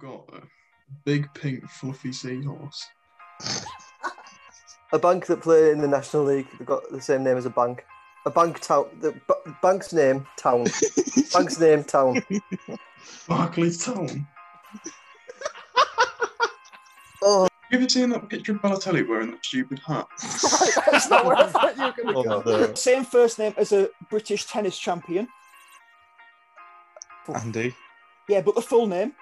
got a big pink fluffy seahorse. A bank that play in the National League. They've got the same name as a bank. A bank town. The b- bank's name town. bank's name town. Barclays Town. Oh, You ever seen that picture of Balotelli wearing that stupid hat? That's not where I thought you were going to Oh, go. no. Same first name as a British tennis champion. Andy Yeah, but the full name.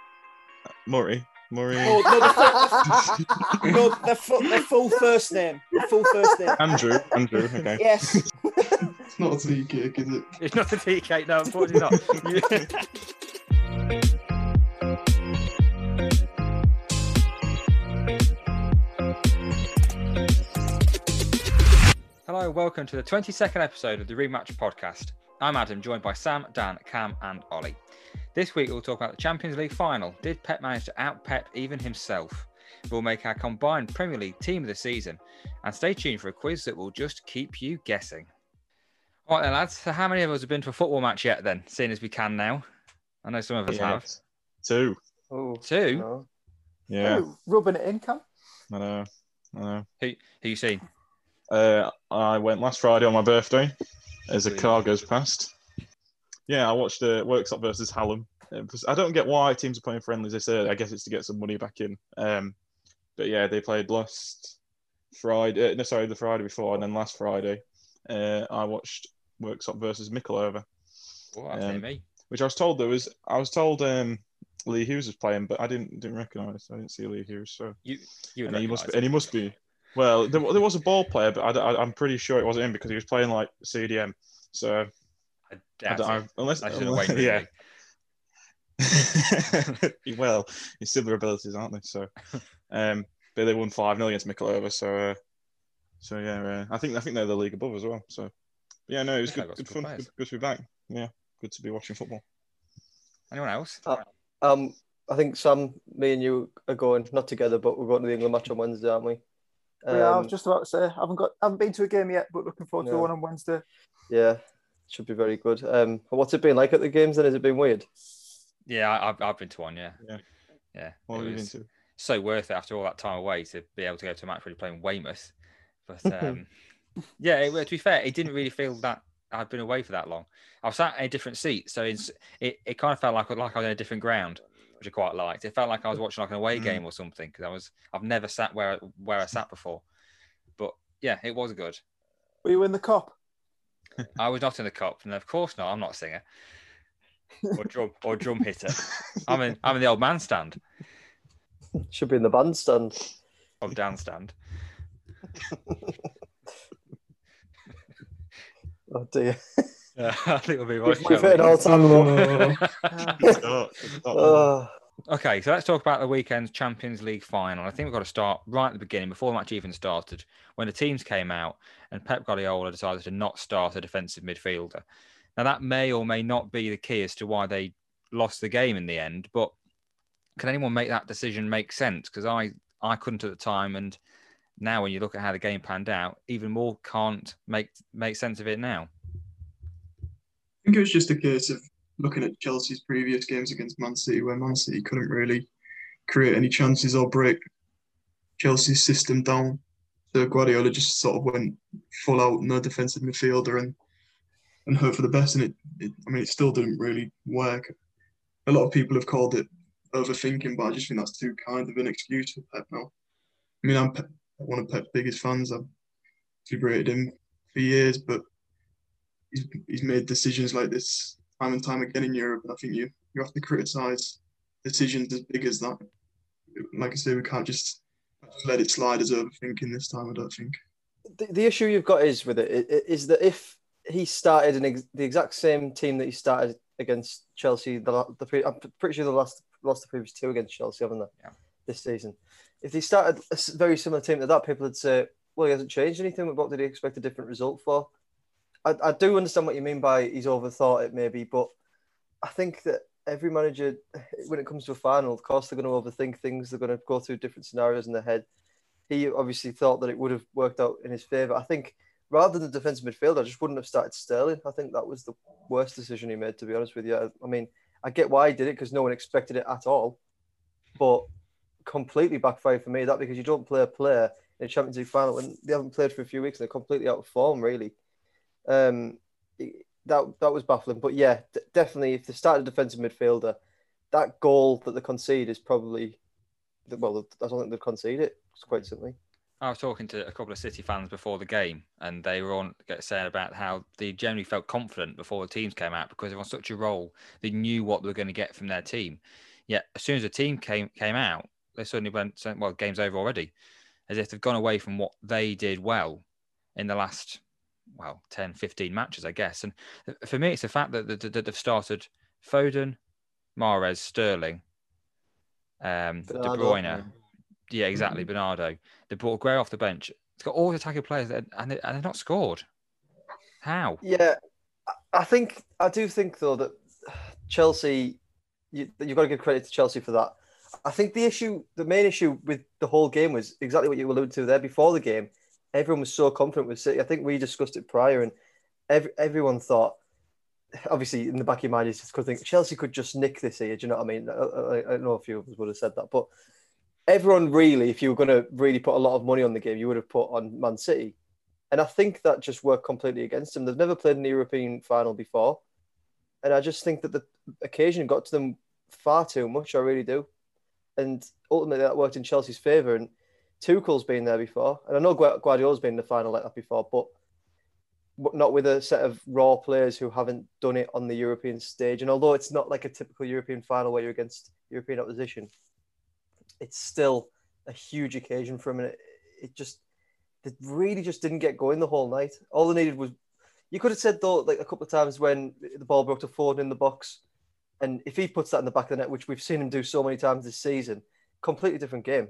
Murray. Murray. No, oh, no, the full, no, the full, the full first name. The full first name. Andrew. Andrew. Okay. Yes. It's not a tea cake, is it? It's not a tea cake, no, unfortunately not. Hello, welcome to the 22nd episode of the Rematch podcast. I'm Adam, joined by Sam, Dan, Cam, and Ollie. This week we'll talk about the Champions League final. Did Pep manage to out Pep even himself? We'll make our combined Premier League team of the season. And stay tuned for a quiz that will just keep you guessing. All right, then, lads. So, how many of us have been to a football match yet, then, seeing as we can now? I know some of us Yeah. have. Two. oh, Two? no. Yeah. Oh, rubbing it in, Cam. I know. I know. Who, who you seen? Uh, I went last Friday on my birthday as a car goes past. Yeah, I watched uh, Worksop versus Hallam. Uh, I don't get why teams are playing friendlies this early. I guess it's to get some money back in. Um, but yeah, they played last Friday. Uh, no, sorry, the Friday before, and then last Friday, uh, I watched Worksop versus Oh, Um, me. which I was told there was. I was told um, Lee Hughes was playing, but I didn't didn't recognise. I didn't see Lee Hughes, so You, you and he must be, and he must be. Well, there, there was a ball player, but I, am pretty sure it wasn't him because he was playing like CDM. So. I I doubt don't, it. Unless, I should have waited. yeah. well, his similar abilities, aren't they? So, um, but they won five 0 against Mikolova. So, uh, so yeah, uh, I think I think they're the league above as well. So, yeah, no, it was Yeah, good, got good fun, good good, to be back. Yeah, good to be watching football. Anyone else? Um, I think Sam, me and you are going not together, but we're going to the England match on Wednesday, aren't we? yeah, I was Um, just about to say, I haven't got, haven't been to a game yet, but looking forward to the one on Wednesday. yeah, should be very good. Um, what's it been like at the games? Then has it been weird? Yeah, I, I've, I've been to one. Yeah, Yeah. yeah. What it have you been to? so worth it after all that time away to be able to go to a match really playing Weymouth. But um, yeah, it, to be fair, it didn't really feel that I'd been away for that long. I was sat in a different seat, so it's, it it kind of felt like like I was in a different ground, which I quite liked. It felt like I was watching like an away Mm. game or something because I was I've never sat where where I sat before. But yeah, it was good. Were you in the cop? I was not in the cop, and of course not. I'm not a singer or drum or drum hitter. I'm in I'm in the old man stand Should be in the bandstand. or down stand. Oh dear. Yeah, I think it'll be We've, right. we've hit an all-time Okay, so let's talk about the weekend's Champions League final. I think we've got to start right at the beginning, before the match even started, when the teams came out and Pep Guardiola decided to not start a defensive midfielder. Now, that may or may not be the key as to why they lost the game in the end, but can anyone make that decision make sense? Because I, I couldn't at the time, and now when you look at how the game panned out, even more can't make make sense of it now. I think it was just a case of looking at Chelsea's previous games against Man City, where Man City couldn't really create any chances or break Chelsea's system down. So Guardiola just sort of went full out no defensive midfielder and and hope for the best. And it, it, I mean, it still didn't really work. A lot of people have called it overthinking, but I just think that's too kind of an excuse for Pep now. I mean, I'm one of Pep's biggest fans. I've rated him for years, but he's, he's made decisions like this time and time again in Europe, and I think you you have to criticise decisions as big as that. Like I say, we can't just let it slide as overthinking this time. I don't think. the, the issue you've got is with it i- i- is that if he started an ex- the exact same team that he started against Chelsea, the, the pre- I'm pretty sure they lost lost the previous two against Chelsea, haven't they? Yeah. This season, if they started a very similar team to that, people would say, "Well, he hasn't changed anything. What did he expect a different result for?" I, I do understand what you mean by he's overthought it, maybe, but I think that every manager, when it comes to a final, of course, they're going to overthink things. They're going to go through different scenarios in their head. He obviously thought that it would have worked out in his favour. I think rather than the defensive midfield, I just wouldn't have started Sterling. I think that was the worst decision he made, to be honest with you. I, I mean, I get why he did it because no one expected it at all. but completely backfired for me. That because you don't play a player in a Champions League final when they haven't played for a few weeks and they're completely out of form, really. Um, that that was baffling. But yeah, d- definitely, if they start a defensive midfielder, that goal that they concede is probably well, I don't think they've conceded it. Quite simply. I was talking to a couple of City fans before the game, and they were on saying about how they generally felt confident before the teams came out because they were on such a roll. They knew what they were going to get from their team. Yet as soon as the team came came out, they suddenly went, "Well, game's over already," as if they've gone away from what they did well in the last well 10, 15 matches, I guess. And for me, it's the fact that, that, that they've started Foden, Mahrez Sterling, um, De Bruyne. Yeah, exactly. Mm-hmm. Bernardo. They brought Gray off the bench. It's got all the attacking players, and, they, and they're not scored. How? Yeah, I think I do think though that Chelsea, you, you've got to give credit to Chelsea for that. I think the issue, the main issue with the whole game was exactly what you alluded to there. Before the game, everyone was so confident with City. I think we discussed it prior, and every, everyone thought obviously in the back of your mind is just could think Chelsea could just nick this here. Do you know what I mean? I, I, I don't know if you would have said that, but everyone really, if you were going to really put a lot of money on the game, you would have put on Man City, and I think that just worked completely against them. They've never played in the European final before, and I just think that the occasion got to them far too much. I really do, and ultimately that worked in Chelsea's favour. And Tuchel's been there before, and I know Guardiola's been in the final like that before, but not with a set of raw players who haven't done it on the European stage. And although it's not like a typical European final where you're against European opposition, it's still a huge occasion for him. And it, it just, it really just didn't get going the whole night. All they needed was, you could have said though, like a couple of times when the ball broke to Ford in the box, and if he puts that in the back of the net, which we've seen him do so many times this season, completely different game.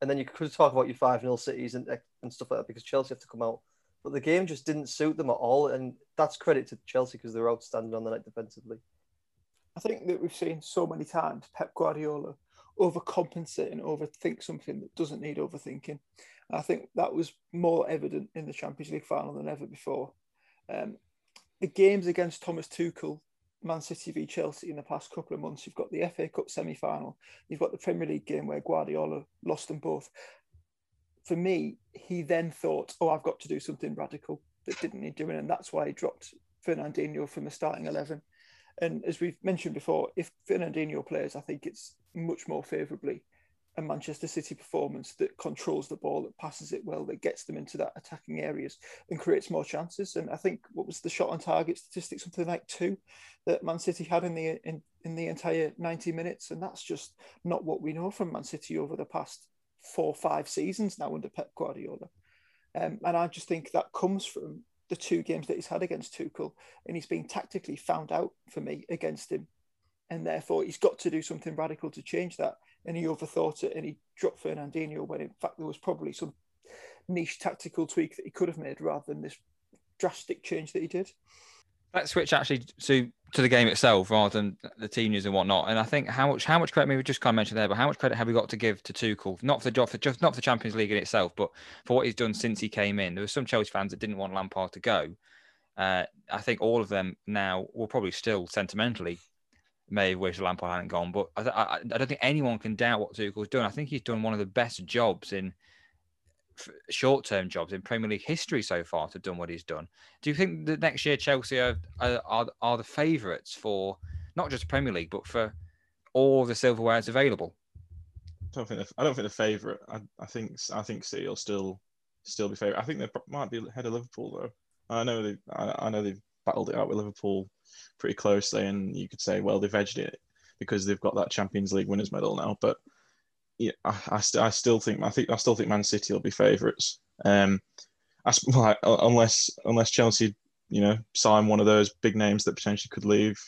And then you could talk about your 5 0 cities and, and stuff like that because Chelsea have to come out but the game just didn't suit them at all, and that's credit to Chelsea because they're outstanding on the night defensively. I think that we've seen so many times Pep Guardiola overcompensate and overthink something that doesn't need overthinking. I think that was more evident in the Champions League final than ever before. Um, the games against Thomas Tuchel, Man City v Chelsea in the past couple of months, you've got the FA Cup semi final, you've got the Premier League game where Guardiola lost them both for me, he then thought, oh, I've got to do something radical that didn't need doing. And that's why he dropped Fernandinho from the starting 11. And as we've mentioned before, if Fernandinho plays, I think it's much more favourably a Manchester City performance that controls the ball, that passes it well, that gets them into that attacking areas and creates more chances. And I think what was the shot on target statistic, something like two that Man City had in the in, in the entire 90 minutes. And that's just not what we know from Man City over the past four five seasons now under Pep Guardiola. Um, and I just think that comes from the two games that he's had against Tuchel, and he's been tactically found out for me against him, and therefore he's got to do something radical to change that. And he overthought it, and he dropped Fernandinho when in fact there was probably some niche tactical tweak that he could have made rather than this drastic change that he did. Let's switch actually to to the game itself rather than the team news and whatnot. And I think how much how much credit maybe just kind of mentioned there, but how much credit have we got to give to Tuchel? Not for the job, for just not for the Champions League in itself, but for what he's done since he came in. There were some Chelsea fans that didn't want Lampard to go. Uh, I think all of them now will probably still sentimentally may wish Lampard hadn't gone, but I, I, I don't think anyone can doubt what Tuchel's done. I think he's done one of the best jobs in short-term jobs in Premier League history so far to have done what he's done. Do you think that next year Chelsea are are, are the favourites for not just Premier League but for all the silverware that's available? I don't think I don't think the favourite. I, I think I think City will still still be favourite. I think they might be ahead of Liverpool though. I know they I, I know they've battled it out with Liverpool pretty closely, and you could say well they've edged it because they've got that Champions League winners medal now, but yeah, I, I, st- I still think I think I still think Man City will be favourites. Um, I, like, unless unless Chelsea, you know, sign one of those big names that potentially could leave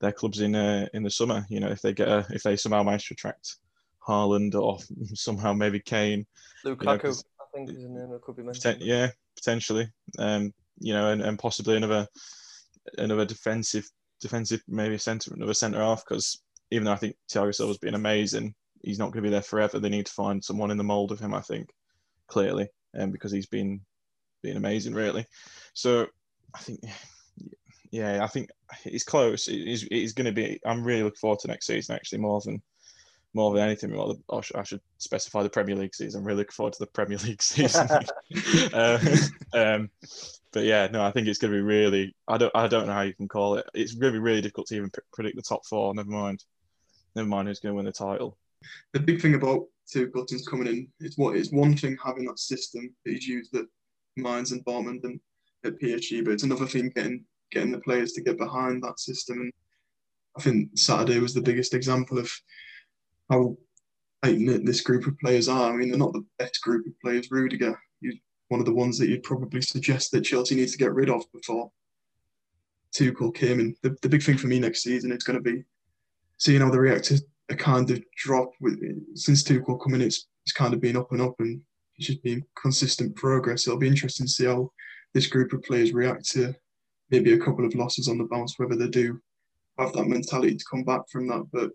their clubs in uh, in the summer. You know, if they get a, if they somehow manage to attract Haaland or somehow maybe Kane, Lukaku, you know, I think his name that could be mentioned. Poten- yeah, potentially. Um, you know, and, and possibly another another defensive defensive maybe centre another centre half because even though I think Thiago Silva's been amazing, he's not going to be there forever. They need to find someone in the mold of him, I think, clearly, and um, because he's been been amazing, really. So I think, yeah, I think it's close. It is, it is going to be. I'm really looking forward to next season, actually, more than more than anything, well, I should specify the Premier League season. I'm really looking forward to the Premier League season. uh, um, but yeah, no, I think it's going to be really. I don't. I don't know how you can call it. It's really, really difficult to even predict the top four. Never mind. Never mind who's going to win the title. The big thing about Tuchel's coming in is what is one thing having that system that he's used at Mainz and Dortmund and at PSG, but it's another thing getting getting the players to get behind that system. And I think Saturday was the biggest example of how tight knit this group of players are. I mean, they're not the best group of players. Rudiger, he's one of the ones that you'd probably suggest that Chelsea needs to get rid of before Tuchel came in. The, the big thing for me next season is going to be seeing how the reactors a kind of drop with since Tuchel coming. It's it's kind of been up and up, and it's just been consistent progress. It'll be interesting to see how this group of players react to maybe a couple of losses on the bounce, whether they do have that mentality to come back from that. But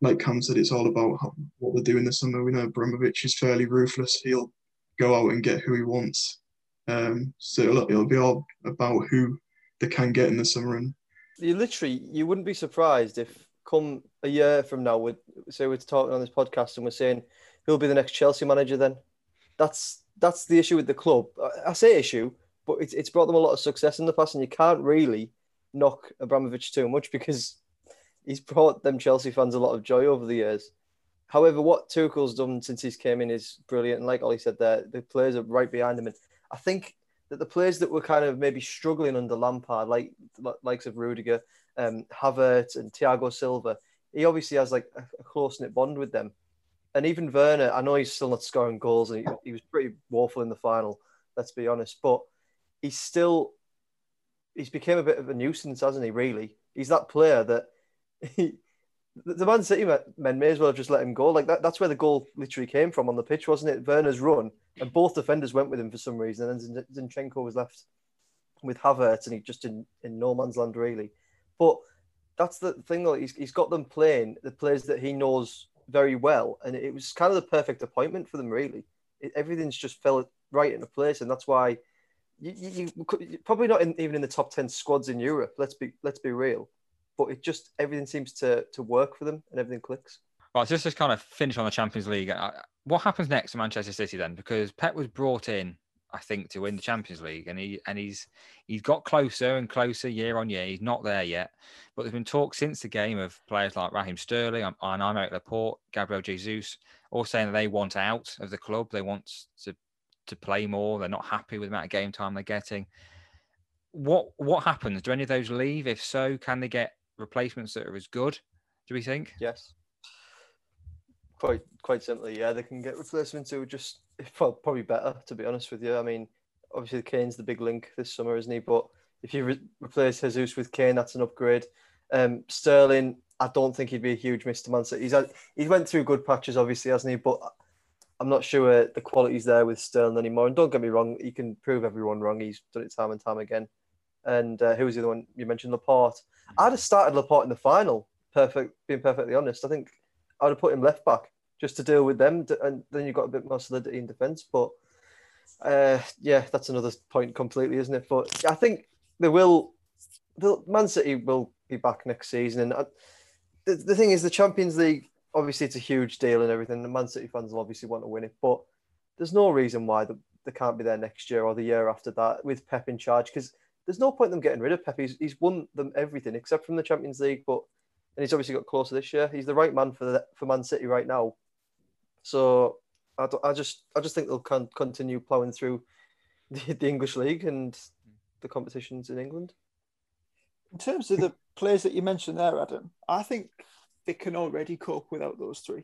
like Cam said, it's all about how, what they do in the summer. We know Abramovich is fairly ruthless. He'll go out and get who he wants. Um, so it'll, it'll be all about who they can get in the summer. And you literally, you wouldn't be surprised if come a year from now, we say we're talking on this podcast and we're saying who'll be the next Chelsea manager. Then that's that's the issue with the club. I, I say issue, but it's it's brought them a lot of success in the past, and you can't really knock Abramovich too much because he's brought them Chelsea fans a lot of joy over the years. However, what Tuchel's done since he's came in is brilliant. And like Ollie said, there the players are right behind him, and I think that the players that were kind of maybe struggling under Lampard, like likes of Rudiger, um, Havertz, and Thiago Silva, he obviously has like a, a close knit bond with them. And even Werner, I know he's still not scoring goals, and he, he was pretty woeful in the final. Let's be honest, but he's still he's become a bit of a nuisance, hasn't he? Really, he's that player that he, the Man City men may as well have just let him go. Like that, that's where the goal literally came from on the pitch, wasn't it? Werner's run, and both defenders went with him for some reason, and then Zinchenko was left with Havertz, and he just in, in no man's land really. But that's the thing, though. He's, he's got them playing the players that he knows very well, and it was kind of the perfect appointment for them. Really, it, everything's just fell right into place, and that's why you, you, you probably not in, even in the top ten squads in Europe. Let's be let's be real but it just everything seems to to work for them and everything clicks. Right, so just kind of finish on the Champions League, uh, what happens next to Manchester City then? Because Pep was brought in, I think, to win the Champions League, and he and he's he's got closer and closer year on year. He's not there yet, but there's been talk since the game of players like Raheem Sterling and Aymeric Laporte, Gabriel Jesus, all saying that they want out of the club. They want to to play more. They're not happy with the amount of game time they're getting. What what happens? Do any of those leave? If so, can they get replacements that are as good? Do we think? Yes. Quite quite simply, yeah, they can get replacements who are just probably better. To be honest with you, I mean, obviously Kane's the big link this summer, isn't he? But if you re- replace Jesus with Kane, that's an upgrade. Um, Sterling, I don't think he'd be a huge Mr. Man. He's had, he's went through good patches, obviously, hasn't he? But I'm not sure the quality's there with Sterling anymore. And don't get me wrong, he can prove everyone wrong. He's done it time and time again. And uh, who was the other one you mentioned? Laporte. I'd have started Laporte in the final. Perfect, being perfectly honest. I think I'd have put him left back just to deal with them, and then you've got a bit more solidity in defence. But uh, yeah, that's another point completely, isn't it? But I think they will. The Man City will be back next season, and I, uh, the, the thing is, the Champions League obviously it's a huge deal and everything. The Man City fans will obviously want to win it, but there's no reason why the, they can't be there next year or the year after that with Pep in charge because there's no point in them getting rid of Pep. He's, he's won them everything except from the Champions League, but and he's obviously got closer this year. He's the right man for the, for Man City right now. So I, I just I just think they'll con- continue ploughing through the, the English league and the competitions in England. In terms of the players that you mentioned there, Adam, I think they can already cope without those three.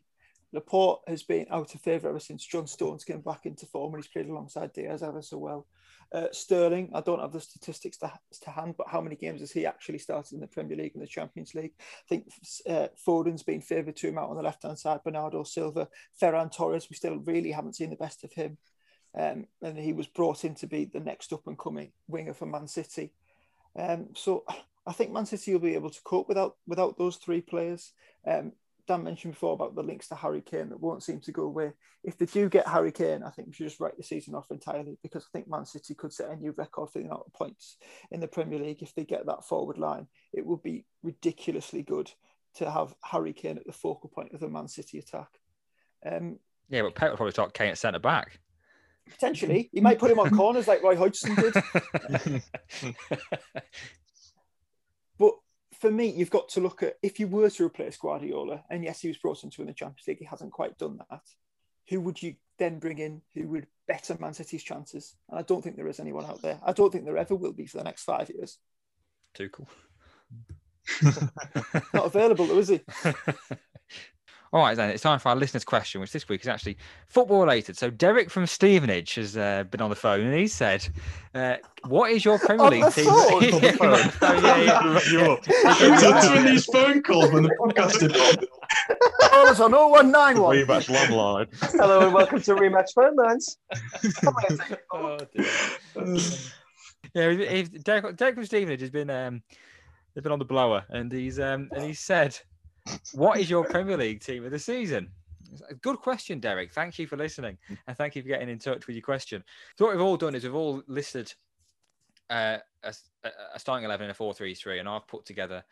Laporte has been out of favour ever since John Stones came back into form and he's played alongside Dias ever so well. Uh, Sterling, I don't have the statistics to, to hand, but how many games has he actually started in the Premier League and the Champions League? I think uh, Foden's been favoured to him out on the left hand side. Bernardo Silva, Ferran Torres, we still really haven't seen the best of him. Um, and he was brought in to be the next up and coming winger for Man City. Um, so I think Man City will be able to cope without without those three players. Um, Dan mentioned before about the links to Harry Kane that won't seem to go away. If they do get Harry Kane, I think we should just write the season off entirely because I think Man City could set a new record for the amount of points in the Premier League if they get that forward line. It would be ridiculously good to have Harry Kane at the focal point of the Man City attack. Um, Yeah, but Pep will probably start Kane at centre back. potentially, he might put him on corners like Roy Hodgson did. But for me, you've got to look at if you were to replace Guardiola, and yes, he was brought in to win the Champions League, he hasn't quite done that. Who would you then bring in who would better Man City's chances? And I don't think there is anyone out there. I don't think there ever will be for the next five years. Tuchel. Not available, though, is he? All right, then it's time for our listeners' question, which this week is actually football related. So Derek from Stevenage has uh, been on the phone, and he said, uh, "What is your Premier League team?" phone? On the phone. Oh, yeah, yeah. You up. Who's answering these phone calls when the podcast is on? Call us on 0191. Rematch landline. Hello and welcome to Rematch Phone Lines. Oh, dear. yeah, he- he- Derek, Derek from Stevenage has been um, has been on the blower, and he's um, and he said, "What is your Premier League team of the season?" Good question, Derek. Thank you for listening, and thank you for getting in touch with your question. So what we've all done is we've all listed uh, a, a- starting eleven in a four-three-three, and I've put together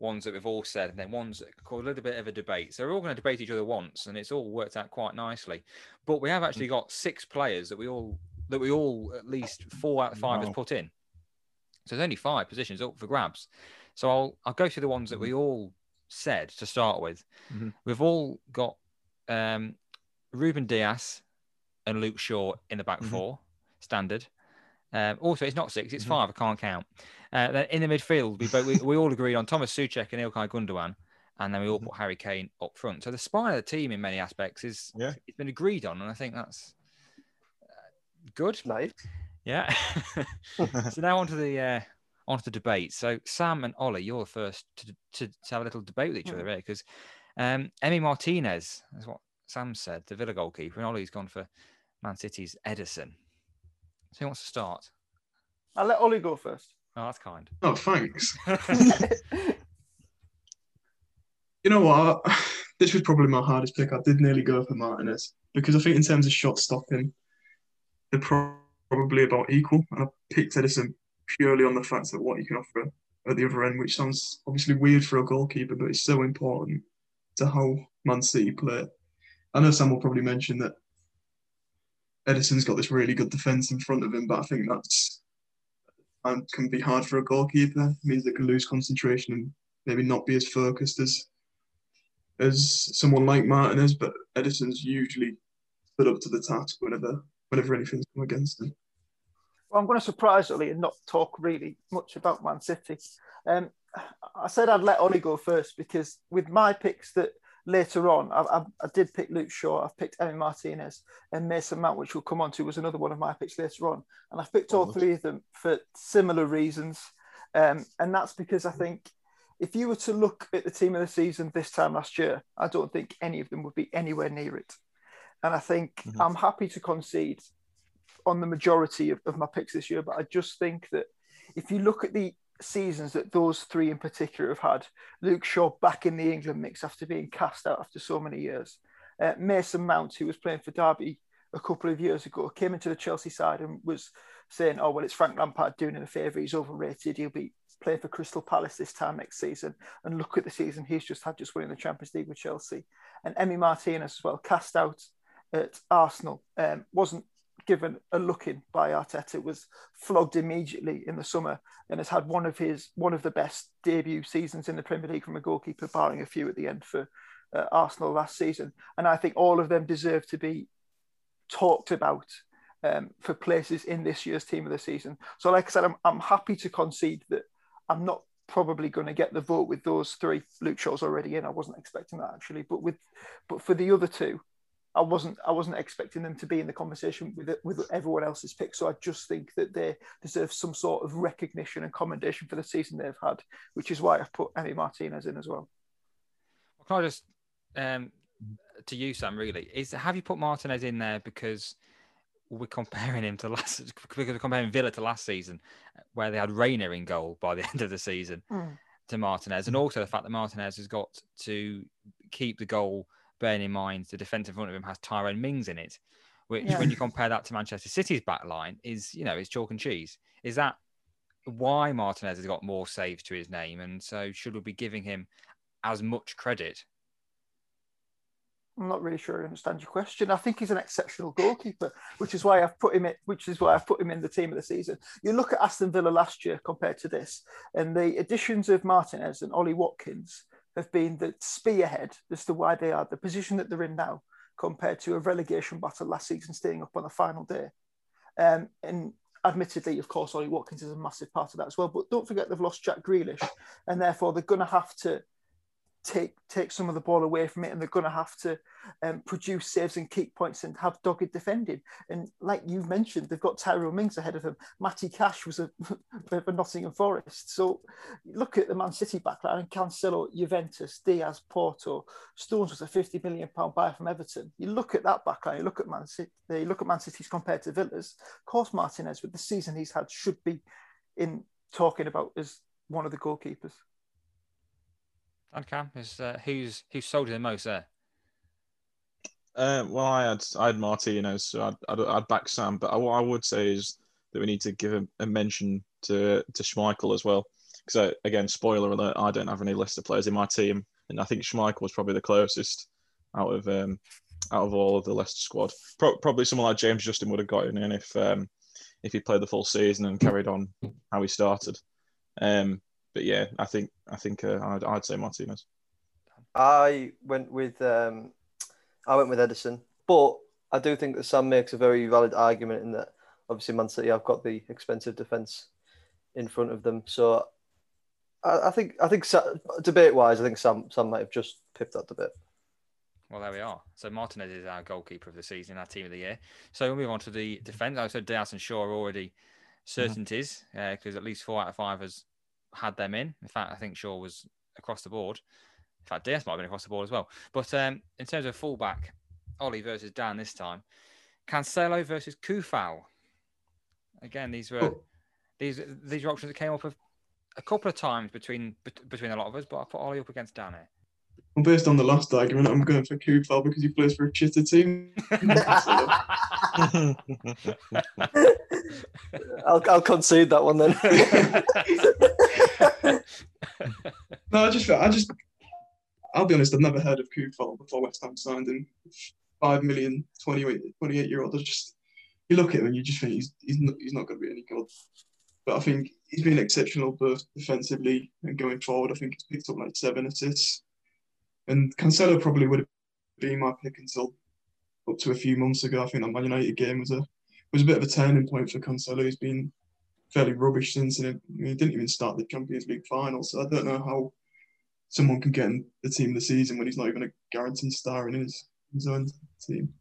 ones that we've all said, and then ones that cause a little bit of a debate. So we're all going to debate each other once, and it's all worked out quite nicely. But we have actually got six players that we all that we all at least four out of five has put in. So there's only five positions up for grabs. So I'll I'll go through the ones that we all said to start with. Mhm. We've all got um, Ruben Dias and Luke Shaw in the back Mhm. four, standard. Um, also, it's not six; it's Mhm. five. I can't count. Uh, then in the midfield, we, both, we we all agreed on Tomas Soucek and Ilkay Gundogan, and then we all Mhm. put Harry Kane up front. So the spine of the team, in many aspects, is Yeah. it's been agreed on, and I think that's uh, good. Nice. Yeah. so now on to the uh, on to the debate. So Sam and Ollie, you're the first to, to, to have a little debate with each other, right? Because um, Emi Martinez is what Sam said, the Villa goalkeeper, and Ollie's gone for Man City's Ederson. So who wants to start? I'll let Ollie go first. Oh, that's kind. Oh, thanks. You know what? This was probably my hardest pick. I did nearly go for Martinez because I think in terms of shot stopping, they're pro- probably about equal. And I picked Ederson purely on the fact that what you can offer at the other end, which sounds obviously weird for a goalkeeper, but it's so important to how Man City play. I know Sam will probably mention that Ederson's got this really good defence in front of him, but I think that's can be hard for a goalkeeper. It means they can lose concentration and maybe not be as focused as as someone like Martinez, but Ederson's usually stood up to the task whenever whenever anything's come against him. Well, I'm going to surprise Ollie and not talk really much about Man City. Um, I said I'd let Ollie go first because with my picks that later on, I, I, I did pick Luke Shaw, I've picked Emi Martinez, and Mason Mount, which we'll come on to, was another one of my picks later on. And I've picked all three of them for similar reasons. Um, and that's because I think if you were to look at the team of the season this time last year, I don't think any of them would be anywhere near it. And I think Mhm. I'm happy to concede on the majority of, of my picks this year, but I just think that if you look at the seasons that those three in particular have had, Luke Shaw back in the England mix after being cast out after so many years, uh, Mason Mount, who was playing for Derby a couple of years ago, came into the Chelsea side and was saying, "Oh well, it's Frank Lampard doing him a favour. He's overrated. He'll be playing for Crystal Palace this time next season." And look at the season he's just had, just winning the Champions League with Chelsea. And Emi Martinez as well, cast out at Arsenal, um, wasn't given a look in by Arteta, was flogged immediately in the summer, and has had one of his one of the best debut seasons in the Premier League from a goalkeeper, barring a few at the end for uh, Arsenal last season. And I think all of them deserve to be talked about um, for places in this year's team of the season. So, like I said, I'm, I'm happy to concede that I'm not probably going to get the vote with those three. Luke Shaw's already in. I wasn't expecting that actually, but with but for the other two, I wasn't I wasn't expecting them to be in the conversation with with everyone else's pick. So I just think that they deserve some sort of recognition and commendation for the season they've had, which is why I've put Emi Martinez in as well. Well, can I just um, to you, Sam? Really, is have you put Martinez in there because we're comparing him to last because we're comparing Villa to last season, where they had Reina in goal by the end of the season Mm. to Martinez, and also the fact that Martinez has got to keep the goal, bearing in mind the defence in front of him has Tyrone Mings in it, which Yeah. when you compare that to Manchester City's back line is you know it's chalk and cheese. Is that why Martinez has got more saves to his name, and so should we be giving him as much credit? I'm not really sure I understand your question. I think he's an exceptional goalkeeper, which is why I've put him in, which is why I've put him in the team of the season. You look at Aston Villa last year compared to this, and the additions of Martinez and Ollie Watkins have been the spearhead as to why they are the position that they're in now compared to a relegation battle last season, staying up on the final day. Um, and admittedly, of course, Ollie Watkins is a massive part of that as well. But don't forget they've lost Jack Grealish, and therefore they're going to have to take take some of the ball away from it, and they're going to have to um, produce saves and keep points and have dogged defending. And like you've mentioned, they've got Tyrone Mings ahead of them. Matty Cash was a a Nottingham Forest. So look at the Man City backline: Cancelo, Juventus, Dias, Porto. Stones was a fifty million pound buy from Everton. You look at that backline. You look at Man City. You look at Man City's compared to Villa's. Of course, Martinez with the season he's had should be in talking about as one of the goalkeepers. And Cam is uh, who's who's sold you the most there? Uh, well, I had I had Martinez, so I'd, I'd, I'd back Sam. But what I would say is that we need to give a, a mention to to Schmeichel as well, because again, spoiler alert, I don't have any Leicester players in my team, and I think Schmeichel was probably the closest out of um, out of all of the Leicester squad. Pro- probably someone like James Justin would have gotten in if um, if he played the full season and carried on how he started. Um, but yeah, I think I think uh, I'd, I'd say Martinez. I went with um, I went with Ederson, but I do think that Sam makes a very valid argument in that obviously Man City have got the expensive defence in front of them. So I, I think I think debate wise, I think Sam Sam might have just pipped that debate. Well, there we are. So Martinez is our goalkeeper of the season, our team of the year. So we'll move on to the defence. I said Dias and Shaw are already mm-hmm. certainties because mm-hmm. uh, at least four out of five has had them in. In fact, I think Shaw was across the board. In fact, Dias might have been across the board as well. But um, in terms of fullback, Ollie versus Dan this time. Cancelo versus Coufal. Again, these were oh. these these are options that came up a, a couple of times between between a lot of us, but I put Ollie up against Dan here. Well, based on the last argument, I'm going for Coufal because he plays for a chitter team. I'll, I'll concede that one then. no, I just, I just, I'll be honest. I've never heard of Coufal before West Ham signed him. Five million, 28, 28 year old. I just, you look at him and you just think he's he's not, he's not going to be any good. But I think he's been exceptional both defensively and going forward. I think he's picked up like seven assists. And Cancelo probably would have been my pick until up to a few months ago. I think that Man United game was a was a bit of a turning point for Cancelo. He's been fairly rubbish since, and he didn't even start the Champions League final. So I don't know how someone can get in the team the season when he's not even a guaranteed star in his, his own team.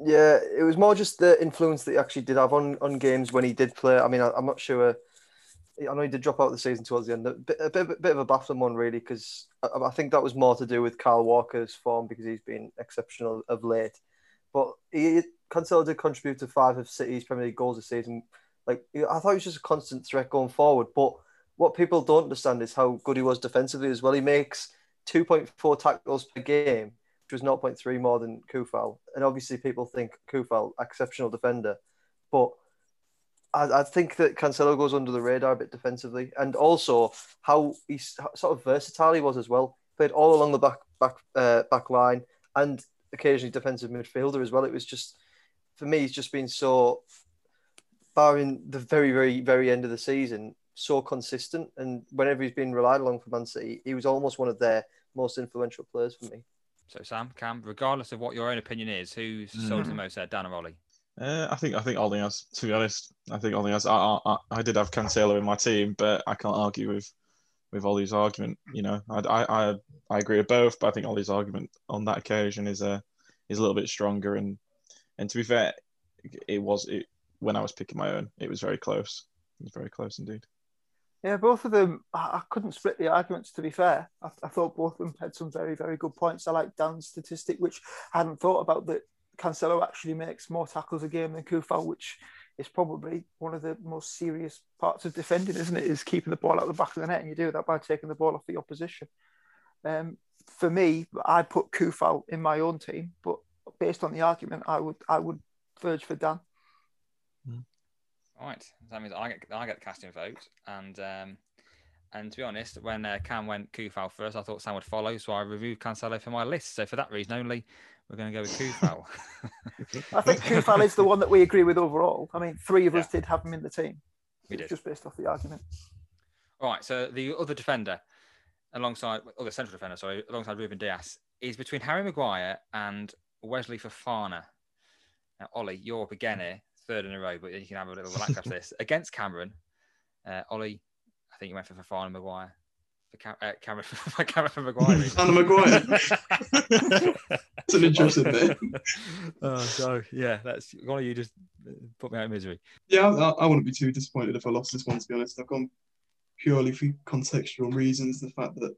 Yeah, it was more just the influence that he actually did have on, on games when he did play. I mean, I, am not sure. I know he did drop out of the season towards the end. A bit, a bit, a bit of a baffling one, really, because I, I, think that was more to do with Kyle Walker's form because he's been exceptional of late. But he, Cancelo did contribute to five of City's Premier League goals this season. Like I thought he was just a constant threat going forward. But what people don't understand is how good he was defensively as well. He makes 2.4 tackles per game, which was 0.3 more than Coufal. And obviously, people think Coufal exceptional defender, but I, I, think that Cancelo goes under the radar a bit defensively, and also how he's sort of versatile he was as well. Played all along the back back uh, back line and occasionally defensive midfielder as well. It was just for me, he's just been so, barring the very, very, very end of the season, so consistent. And whenever he's been relied on for Man City, he was almost one of their most influential players for me. So Sam, Cam, regardless of what your own opinion is, who's mm-hmm. sold the most there, Dan or Ollie? Uh, I think I think Ollie has. To be honest, I think Ollie has. I, I, I did have Cancelo in my team, but I can't argue with with Ollie's argument. You know, I, I I agree with both, but I think Ollie's argument on that occasion is a uh, is a little bit stronger. And and to be fair, it was it when I was picking my own, it was very close. It was very close indeed. Yeah, both of them. I couldn't split the arguments. To be fair, I, I thought both of them had some very, very good points. I like Dan's statistic, which I hadn't thought about. That Cancelo actually makes more tackles a game than Coufal, which is probably one of the most serious parts of defending, isn't it? Is keeping the ball out the back of the net, and you do that by taking the ball off the opposition. Um, for me, I put Coufal in my own team, but based on the argument, I would I would verge for Dan. All right, that means I get I get the casting vote, and um, And to be honest, when uh, Cam went Coufal first, I thought Sam would follow, so I removed Cancelo from my list. So for that reason only, we're going to go with Coufal. I think Coufal is the one that we agree with overall. I mean, three of us did have him in the team. We did. Just based off the argument. All right, so the other defender, alongside other central defender, sorry, alongside Ruben Dias, is between Harry Maguire and Wesley Fofana. Now, Ollie, you're up again here, third in a row, but you can have a little relax after this. Against Cameron, uh, Ollie, I think you went for Fofana Maguire. For Cam- uh, Cameron, for Cameron for Maguire. Anna Maguire. It's an interesting bit. oh, so yeah, that's one of you just uh, put me out of misery. Yeah, I, I wouldn't be too disappointed if I lost this one, to be honest. I've gone purely for contextual reasons. The fact that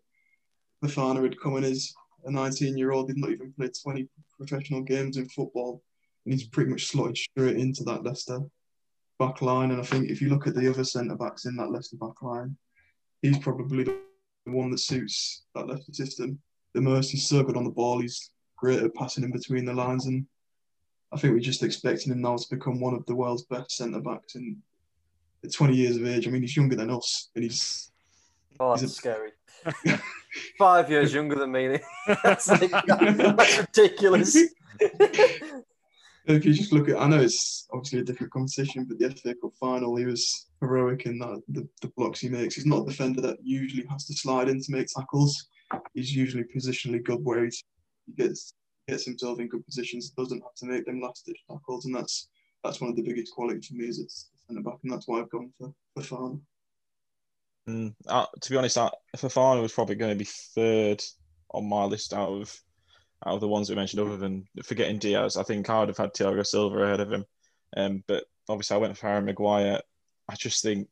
Fofana had come in as a 19 year old, did not even play 20 professional games in football, and he's pretty much slotted straight into that Leicester back line. And I think if you look at the other centre backs in that Leicester back line, he's probably the one that suits that Leicester system the most. He's so good on the ball, he's great at passing in between the lines, and I think we're just expecting him now to become one of the world's best centre backs. And at 20 years of age, I mean, he's younger than us, and he's Oh, He's a- scary. Five years younger than me. that's, like, that's ridiculous. If you just look at, I know it's obviously a different competition, but the FA Cup final, he was heroic in that the, the blocks he makes. He's not a defender that usually has to slide in to make tackles. He's usually positionally good where he gets gets himself in good positions, doesn't have to make them last ditch tackles, and that's that's one of the biggest qualities for me as a centre back, and that's why I've gone for for. Mm, uh, to be honest, uh, Fofana was probably going to be third on my list out of out of the ones we mentioned, other than forgetting Dias. I think I would have had Thiago Silva ahead of him. Um, but obviously, I went for Harry Maguire. I just think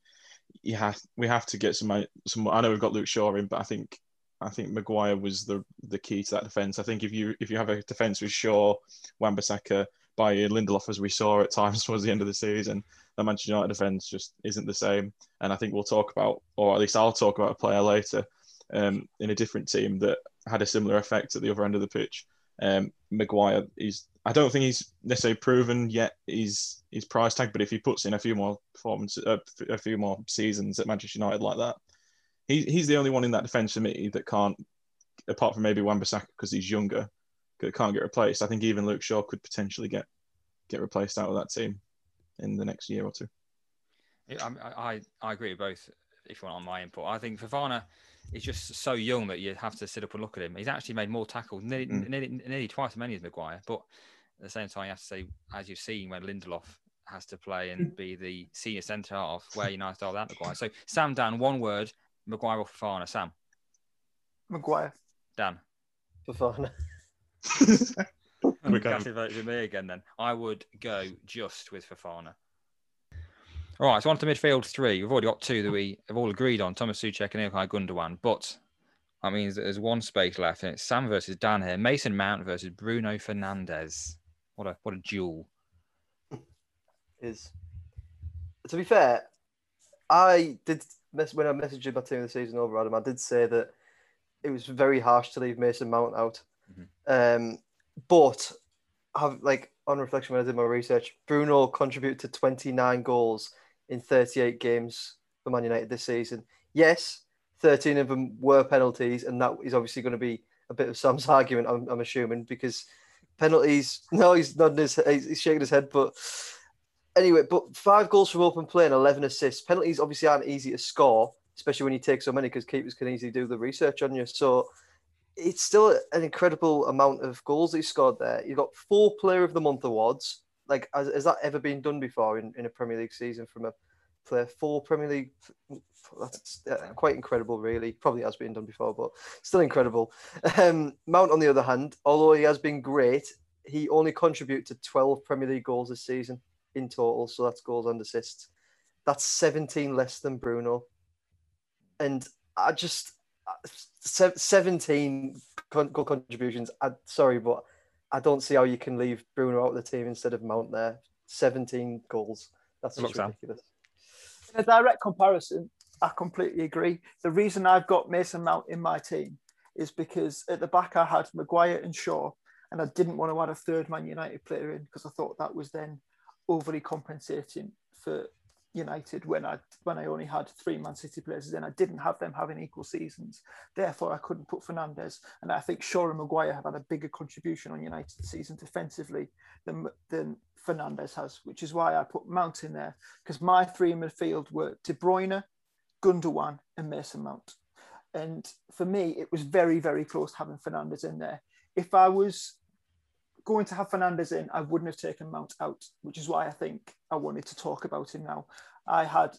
you have we have to get some some. I know we've got Luke Shaw in, but I think I think Maguire was the the key to that defence. I think if you if you have a defence with Shaw, Wan-Bissaka, by Lindelof as we saw at times towards the end of the season, the Manchester United defence just isn't the same. And I think we'll talk about, or at least I'll talk about a player later um, in a different team that had a similar effect at the other end of the pitch. Um, Maguire, he's I don't think he's necessarily proven yet his his price tag, but if he puts in a few more performances, uh, a few more seasons at Manchester United like that, he, he's the only one in that defence for me that can't, apart from maybe Wan-Bissaka because he's younger, can't get replaced. I think even Luke Shaw could potentially get get replaced out of that team in the next year or two. I, I, I agree with both. If you want on my input, I think Fofana is just so young that you have to sit up and look at him. He's actually made more tackles, nearly, Mm. nearly, nearly twice as many as Maguire. But at the same time, you have to say, as you've seen, when Lindelof has to play and be the senior centre half, where United are without Maguire. So Sam, Dan, one word: Maguire or Fofana. Sam, Maguire. Dan. Fofana. We go. Cassie vote with me again. Then I would go just with Fofana. All right, so on to midfield three. We've already got two that we have all agreed on: Tomas Soucek and Ilkay Gundogan. But that means that there's one space left, and it's Sam versus Dan here. Mason Mount versus Bruno Fernandes. What a what a duel! is. To be fair, I did mess when I messaged you about team of the season over Adam. I did say that it was very harsh to leave Mason Mount out. Um, but have like on reflection when I did my research, Bruno contributed to 29 goals in 38 games for Man United this season. Yes, 13 of them were penalties, and that is obviously going to be a bit of Sam's argument. I'm, I'm assuming because penalties. No, he's nodding his he's shaking his head, but anyway, but five goals from open play and 11 assists. Penalties obviously aren't easy to score, especially when you take so many because keepers can easily do the research on you. So it's still an incredible amount of goals that he scored there. You've got four Player of the Month awards. Like, has, has that ever been done before in, in a Premier League season from a player? for Premier League. That's uh, quite incredible, really. Probably has been done before, but still incredible. Um, Mount, on the other hand, although he has been great, he only contributed to 12 Premier League goals this season in total. So that's goals and assists. That's 17 less than Bruno. And I just, 17 con- goal contributions. I, sorry, but I don't see how you can leave Bruno out of the team instead of Mount there. 17 goals. That's just Sam. ridiculous. In a direct comparison, I completely agree. The reason I've got Mason Mount in my team is because at the back I had Maguire and Shaw, and I didn't want to add a third Man United player in because I thought that was then overly compensating for United when I when I only had three Man City players and I didn't have them having equal seasons. Therefore, I couldn't put Fernandes, and I think Shaw and Maguire have had a bigger contribution on United season defensively than than Fernandes has, which is why I put Mount in there because my three in midfield were De Bruyne, Gundogan, and Mason Mount. And for me, it was very very close having Fernandes in there. If I was going to have Fernandes in, I wouldn't have taken Mount out, which is why I think I wanted to talk about him now. I had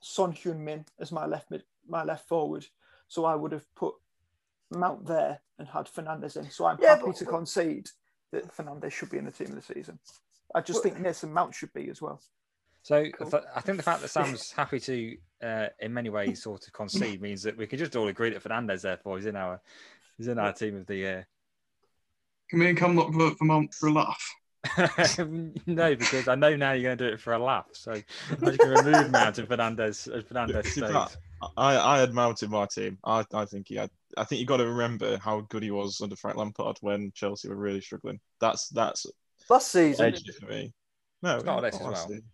Son Heung-min as my left mid, my left forward, so I would have put Mount there and had Fernandes in. So I'm Yeah, happy but- to concede that Fernandes should be in the team of the season. I just think Mason Mount should be as well. So Cool. th- I think the fact that Sam's happy to, uh, in many ways, sort of concede means that we can just all agree that Fernandes, therefore, is in our, is in our team of the year. Can me and Cam not vote for Mount for a laugh? no, because I know now you're going to do it for a laugh. So I'm just going to remove Mount and Fernandes as Fernandes stays. I, I had mounted my team. I, I think he had. I think you got to remember how good he was under Frank Lampard when Chelsea were really struggling. That's that's Last season, edged for me. No, Started this not as last well. season.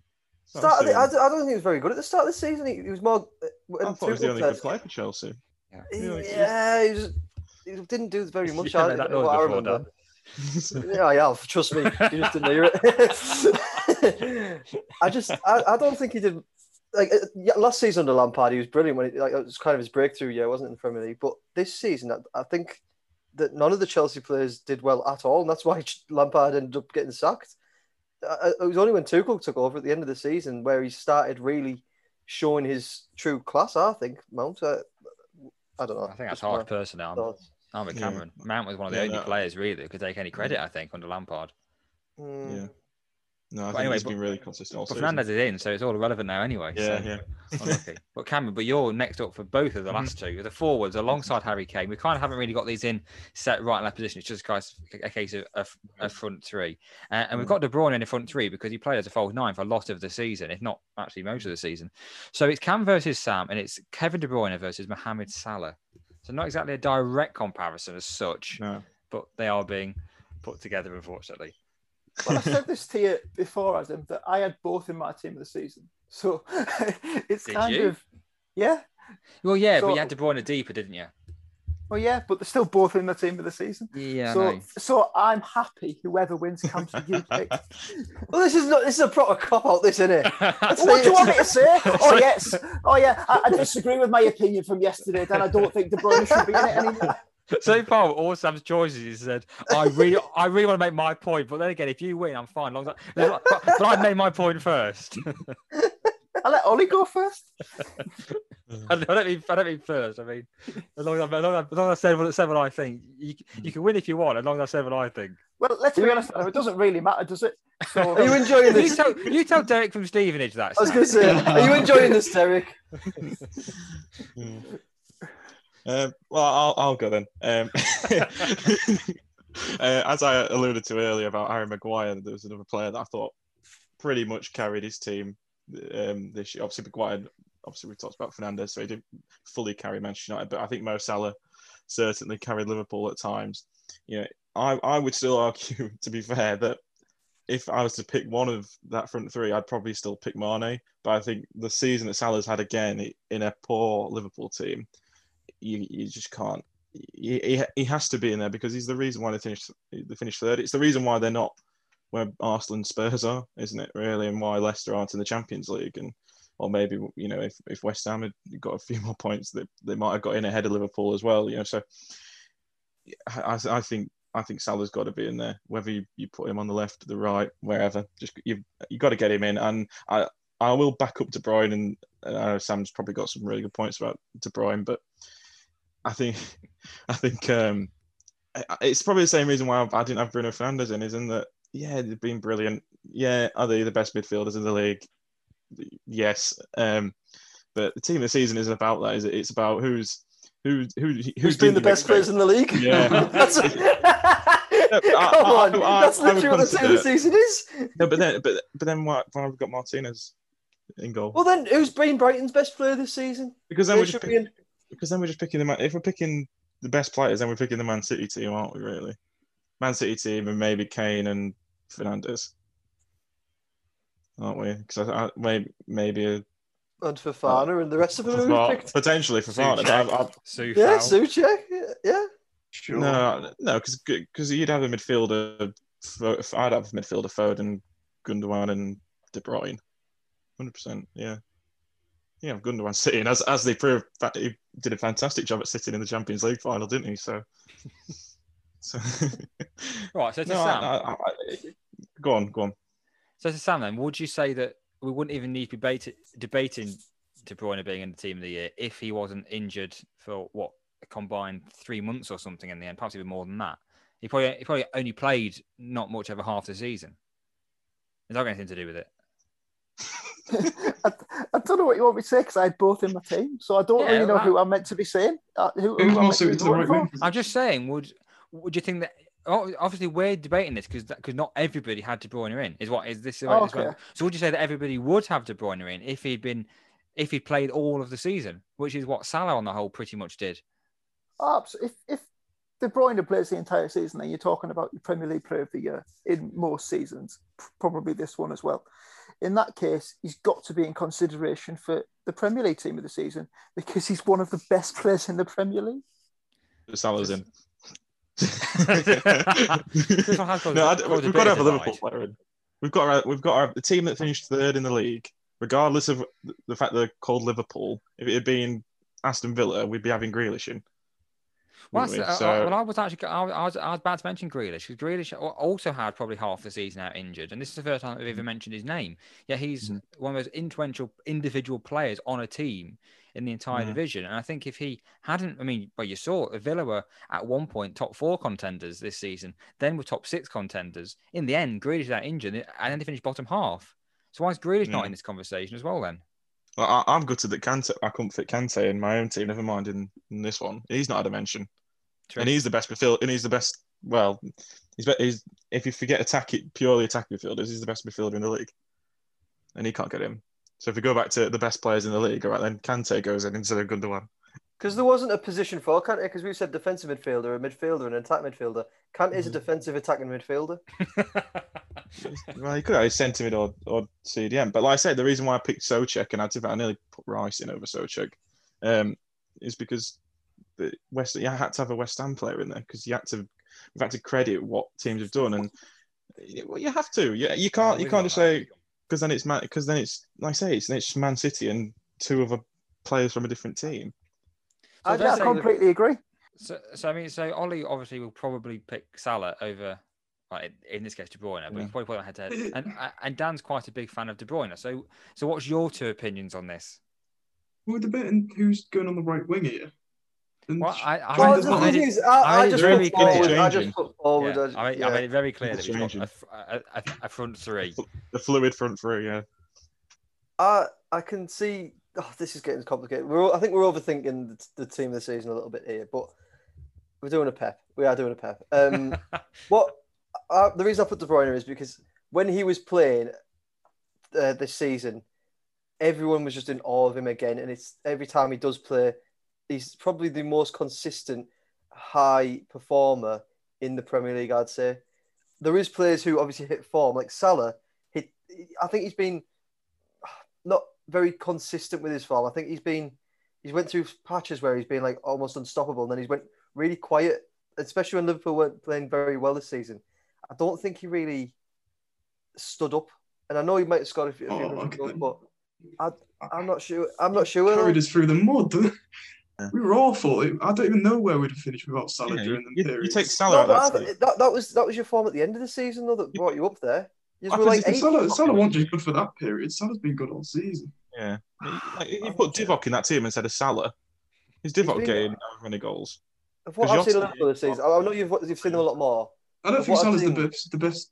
Start, last I. I don't think he was very good at the start of the season. He, he was more. uh, I thought he was the Tuchel only said- good player for Chelsea. Yeah, Yeah, he, was, he didn't do very much. never I, that what noise I before, remember. Dan. Yeah, I have. Trust me. You just didn't hear it. I just, I, I don't think he did. Like uh, yeah, last season under Lampard, he was brilliant when he, like it was kind of his breakthrough year, wasn't it, in the Premier League? But this season, I, I think that none of the Chelsea players did well at all, and that's why Lampard ended up getting sacked. Uh, It was only when Tuchel took over at the end of the season where he started really showing his true class. I think Mount. Uh, I don't know. I think that's hard personally. I'm, thoughts. I'm with Yeah. Cameron. Mount was one of the Yeah, only no. players really that could take any credit, I think, under Lampard. Mm. Yeah. No, I But think anyway, he's but- been really consistent. all But. Fernandes is in, so it's all irrelevant now anyway. Yeah, so. yeah. Unlucky. But Cameron, but you're next up for both of the last two. The forwards alongside Harry Kane. We kind of haven't really got these in set right in that position. It's just a case of a, a front three, uh, and we've got De Bruyne in the front three because he played as a false nine for a lot of the season, if not actually most of the season. So it's Cam versus Sam, and it's Kevin De Bruyne versus Mohamed Salah. So not exactly a direct comparison as such, No. but they are being put together, unfortunately. Well, I said this to you before, Adam, that I had both in my team of the season. So it's Did kind you? of yeah. Well, yeah, but you had De Bruyne a deeper, didn't you? Well, yeah, but they're still both in the team of the season. Yeah, so, so I'm happy whoever wins comes to you pick. Well, this is not. This is a proper cop out. This isn't it? What do you want me to say? Oh yes. Oh yeah. I, I disagree with my opinion from yesterday. Then I don't think De Bruyne should be in it anymore. so far, all Sam's choices, he said, "I really, I really want to make my point." But then again, if you win, I'm fine. Long as I, but, but I made my point first. I let Ollie go first. I don't mean, I don't mean first. I mean, as long as, I, as long as, I, as long as I said what, said what I think, you, you can win if you want. As long as I said what I think. Well, let's be honest. Adam, It doesn't really matter, does it? So Are you enjoying You this? tell, you tell Derek from Stevenage that. I was going to say, are you enjoying this, Derek? Um, well, I'll, I'll go then. Um, uh, as I alluded to earlier about Harry Maguire, there was another player that I thought pretty much carried his team um, this year. Obviously, Maguire, obviously, we talked about Fernandes, so he didn't fully carry Manchester United, but I think Mo Salah certainly carried Liverpool at times. You know, I, I would still argue, to be fair, that if I was to pick one of that front three, I'd probably still pick Mane. But I think the season that Salah's had again in a poor Liverpool team, you, you just can't. He, he, he has to be in there because he's the reason why they finished they finished third. It's the reason why they're not where Arsenal and Spurs are, isn't it? Really, and why Leicester aren't in the Champions League, and or maybe you know if, if West Ham had got a few more points, they, they might have got in ahead of Liverpool as well. You know, so I, I think I think Salah's got to be in there, whether you, you put him on the left, the right, wherever. Just you you got to get him in, and I I will back up De Bruyne, and I know Sam's probably got some really good points about De Bruyne, but I think I think um, it's probably the same reason why I didn't have Bruno Fernandes in, isn't that? Yeah, they've been brilliant. Yeah, are they the best midfielders in the league? Yes, um, but the team of the season isn't about that, is it? It's about who's who who who's, Who's been the best players in the league? Yeah. That's, I- come on, I- that's I would literally what the team of the season is. No, but then but but then why, why have we got Martinez in goal? Well, then, who's been Brighton's best player this season? because then we're just pick, be because then we're just picking the man. If we're picking the best players, then we're picking the Man City team, aren't we? Really, Man City team and maybe Kane and Fernandes. Aren't we? Because I, I, maybe maybe a, And Fofana and the rest of them who Fofana- picked. potentially for Fofana. but I- I- Sue Yeah, Fowl. Soucek. Yeah. Sure. No, no, because because you'd have a midfielder. Fo- I'd have a midfielder Foden, Gundogan, and De Bruyne. Hundred percent, yeah. Yeah, Gundogan sitting as as they proved that he did a fantastic job at sitting in the Champions League final, didn't he? So, so Right, so to no, Sam, I, I, I, go on, go on. So to Sam, then, would you say that we wouldn't even need to be debate, debating De Bruyne being in the team of the year if he wasn't injured for what a combined three months or something in the end, perhaps even more than that? He probably he probably only played not much over half the season. Is that got anything to do with it? I, I don't know what you want me to say because I had both in my team, so I don't Yeah, really know that- who I'm meant to be saying. Uh, who, Who who I'm also to be the right I'm just saying, would would you think that? Oh, Obviously, we're debating this because because not everybody had De Bruyne in. Is what is this? Oh, is what- oh, okay. so would you say that everybody would have De Bruyne in if he'd been if he played all of the season, which is what Salah on the whole pretty much did? Oh, if if De Bruyne plays the entire season, then you're talking about your Premier League Player of the Year in most seasons, probably this one as well. In that case, he's got to be in consideration for the Premier League team of the season because he's one of the best players in the Premier League. Salah's in. This one has caused- no, I, we've got to have a Liverpool divide. player in. We've got our, we've got our, the team that finished third in the league, regardless of the fact they're called Liverpool. If it had been Aston Villa, we'd be having Grealish in. Well, we? uh, So- well, I was actually I was, I was, about to mention Grealish because Grealish also had probably half the season out injured, and this is the first time we've ever mentioned his name. Yeah, he's Mhm. one of those influential individual players on a team in the entire Mhm. division. And I think if he hadn't, I mean, well, you saw Villa were at one point top four contenders this season, then were top six contenders. In the end, Grealish out injured, and then they finished bottom half. So why is Grealish not in this conversation as well? Then Well, I, I'm gutted that Kante, I couldn't fit Kante in my own team. Never mind in, in this one. He's not a dimension, True. and he's the best midfield. And he's the best. Well, he's, be- he's if you forget attack it purely attack midfielders, he's the best midfielder in the league, and he can't get him. So if we go back to the best players in the league, all right, then Kante goes in instead of Gundogan. Because there wasn't a position for Kante, because we said defensive midfielder, a midfielder, and an attack midfielder. Kante is a Mhm. defensive attacking midfielder. Well, he could have sent him in or, or CDM. But like I said, the reason why I picked Soucek and I, did, I nearly put Rice in over Soucek um, is because the West you had to have a West Ham player in there because you had to we've had to credit what teams have done and well, you have to. Yeah, you can't you can't just say because then it's Man because then it's like I say it's, it's Man City and two other players from a different team. So I I just think that- completely agree. So, so I mean, so Ollie obviously will probably pick Salah over, like in this case, De Bruyne, but Yeah. he's probably put them head to head. And and Dan's quite a big fan of De Bruyne. So, so what's your two opinions on this? We're debating who's going on the right wing here. And Well, I, I, Well, the I, not- made thing it, is, I I, I just very put forward. I just put forward. yeah, I, I, made, yeah. I made it very clear that It's he's got a, a, a, a front three. The fluid front three, yeah. I I can see. Oh, this is getting complicated. We're all, I think we're overthinking the, the team of the season a little bit here, but we're doing a pep. We are doing a pep. Um, what uh, the reason I put De Bruyne is because when he was playing uh, this season, everyone was just in awe of him again, and it's every time he does play, he's probably the most consistent high performer in the Premier League. I'd say there is players who obviously hit form, like Salah. Hit, I think he's been not very consistent with his form. I think he's been he's went through patches where he's been like almost unstoppable, and then he's went really quiet, especially when Liverpool weren't playing very well this season. I don't think he really stood up, and I know he might have scored a few, a few Oh, goals, but I, I'm not sure. I'm not sure. carried us through the mud. Yeah. We were awful. I don't even know where we'd have finished without Salah Yeah, during you, the you, period. you take Salah No, out that I, that, that was that was your form at the end of the season, though, that brought you up there. You I were like. Salah, Salah wasn't just good for that period. Salah's been good all season. Yeah. Like, you put think- Divock in that team instead of Salah. Is Divock been- getting how many goals? Of what 'cause I've seen a lot of Liverpool this season, I I know you've you've seen them a lot more. I don't think what I've Salah's the best, the best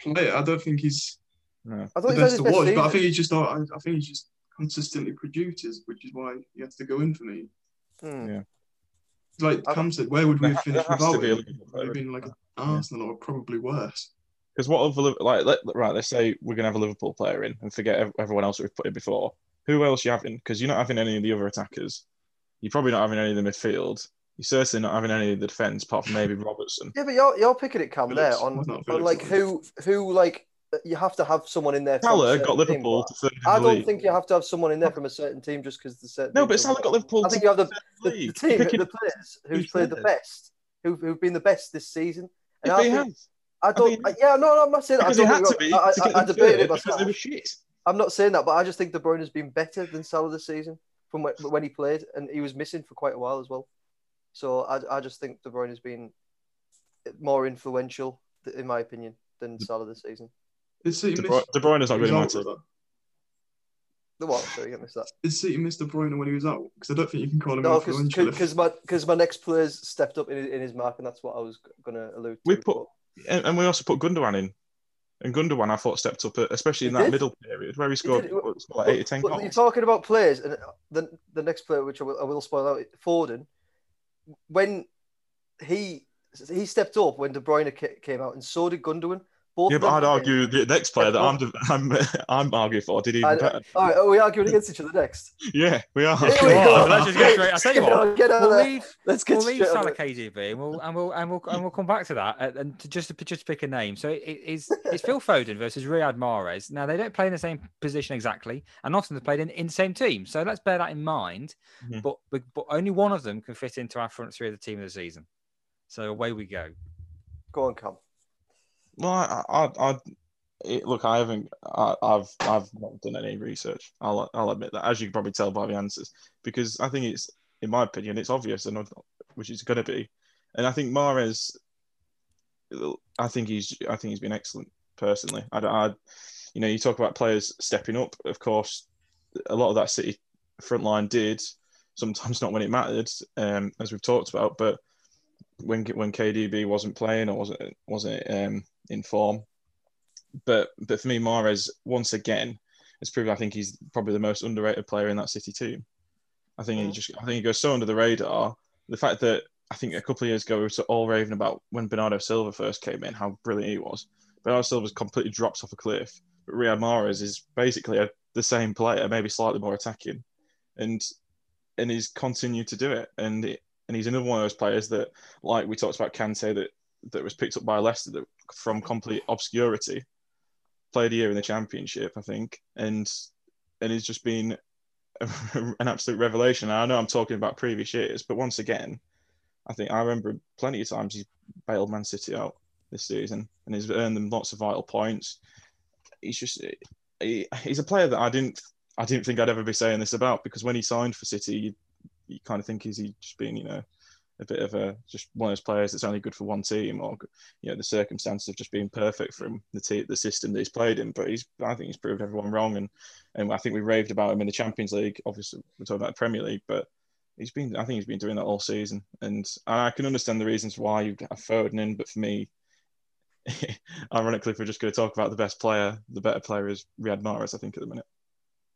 player. I don't think he's No. I the thought he had best his to best watch, season. but I think he's just I, I think he's just consistently produces, which is why he has to go in for me. Hmm. Like I- Cam said, where would we have finished there has to without be a him? Liverpool Would have been like an Arsenal or probably worse. Because what other like let, right? Let's say we're gonna have a Liverpool player in and forget everyone else we've put in before. Who else you having? Because you're not having any of the other attackers. You're probably not having any of the midfield. You're certainly not having any of the defence, apart from maybe Robertson. Yeah, but you're you're picking it, Cam, there on, Why on like who who like you have to have someone in there. Salah got Liverpool but to third in I don't league. think you have to have someone in there from a certain team just because the certain. No, but Salah got Liverpool. I think you have the, the, the the team, the players who's played the best, who've, who've been the best this season. And if I think, has. I don't. mean- I- yeah, no, no, I'm not saying that. I don't had to be. I, to I, I debated it myself. they were shit. I'm not saying that, but I just think De Bruyne has been better than Salah this season from when, when he played, and he was missing for quite a while as well. So I, I just think De Bruyne has been more influential, in my opinion, than Salah this season. Did City De miss? Bruyne, De Bruyne is not really was my out, team. The what? Sorry, I missed that. Did City miss De Bruyne when he was out? Because I don't think you can call him No, influential. if- because my because my next players stepped up in, in his mark, and that's what I was going to allude to. We put- And, and we also put Gundogan in. And Gundogan, I thought, stepped up, uh, especially in He that did. middle period where he scored did. what, what, eight or ten But you're talking about players, and the the next player, which I will, I will spoil out, Foden, when he he stepped up when De Bruyne came out, and so did Gundogan. Both Yeah, but I'd argue the next player that I'm I'm I'm arguing for did even I- better. All right, are we arguing against each other next? Yeah, we are. Here we on, go. let's just get straight- I'll tell you Get what, on, get on We'll leave, Let's get we'll leave straight on Salah. KDB and we'll and we'll and we'll and we'll come back to that and, and to just to just pick a name. So it's it's Phil Foden versus Riyad Mahrez. Now they don't play in the same position exactly, and often they played in, in the same team. So let's bear that in mind. Mhm. But, but but only one of them can fit into our front three of the team of the season. So away we go. Go on, Cam. Well, I, I, I it, look, I haven't, I, I've, I've not done any research. I'll, I'll admit that, as you can probably tell by the answers, because I think it's, in my opinion, it's obvious, and which is going to be, and I think Mahrez, I think he's, I think he's been excellent personally. I, I, you know, you talk about players stepping up. Of course, a lot of that City front line did. Sometimes not when it mattered, um, as we've talked about, but when when KDB wasn't playing or wasn't wasn't um, in form. But but for me, Mahrez once again has proven I think he's probably the most underrated player in that City team. I think he Mhm. just I think he goes so under the radar. The fact that I think a couple of years ago we were all raving about when Bernardo Silva first came in, how brilliant he was. Bernardo Silva's completely drops off a cliff. But Riyad Mahrez is basically a, the same player, maybe slightly more attacking, and and he's continued to do it. And it, and he's another one of those players that, like we talked about Kante, that that was picked up by Leicester that, from complete obscurity, played a year in the Championship, I think, and and he's just been an absolute revelation. I know I'm talking about previous years, but once again, I think I remember plenty of times he's bailed Man City out this season, and he's earned them lots of vital points. He's just he, he's a player that I didn't I didn't think I'd ever be saying this about because when he signed for City, you, kind of think is he just being you know a bit of a just one of those players that's only good for one team or you know the circumstances of just being perfect for him the te- the system that he's played in but he's I think he's proved everyone wrong. And and I think we raved about him in the Champions League. Obviously we're talking about the Premier League but he's been I think he's been doing that all season. And I can understand the reasons why you have Foden in but for me ironically if we're just going to talk about the best player the better player is Riyad Mahrez I think at the minute.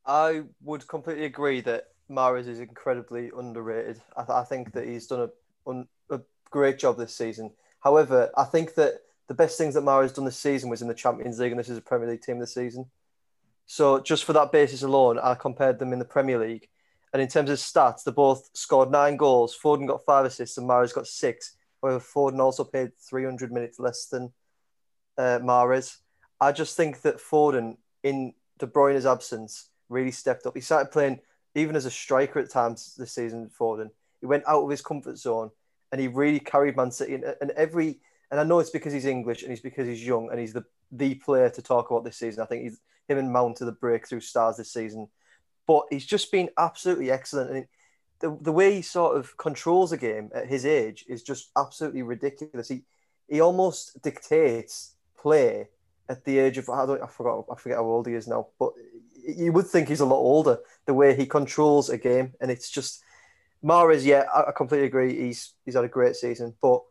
I would completely agree that Mahrez is incredibly underrated. I, th- I think that he's done a, un- a great job this season. However, I think that the best things that Mahrez done this season was in the Champions League, and this is a Premier League team this season. So just for that basis alone, I compared them in the Premier League. And in terms of stats, they both scored nine goals. Foden got five assists and Mahrez got six. However, Foden also played 300 minutes less than uh, Mahrez. I just think that Foden, in De Bruyne's absence, really stepped up. He started playing even as a striker at times this season. Foden, he went out of his comfort zone and he really carried Man City. And, every, and I know it's because he's English and he's because he's young and he's the the player to talk about this season. I think he's him and Mount are the breakthrough stars this season. But he's just been absolutely excellent. And the, the way he sort of controls a game at his age is just absolutely ridiculous. He he almost dictates play at the age of I don't I forgot I forget how old he is now, but you would think he's a lot older. The way he controls a game, and it's just Mahrez. Yeah, I, I completely agree. He's he's had a great season, but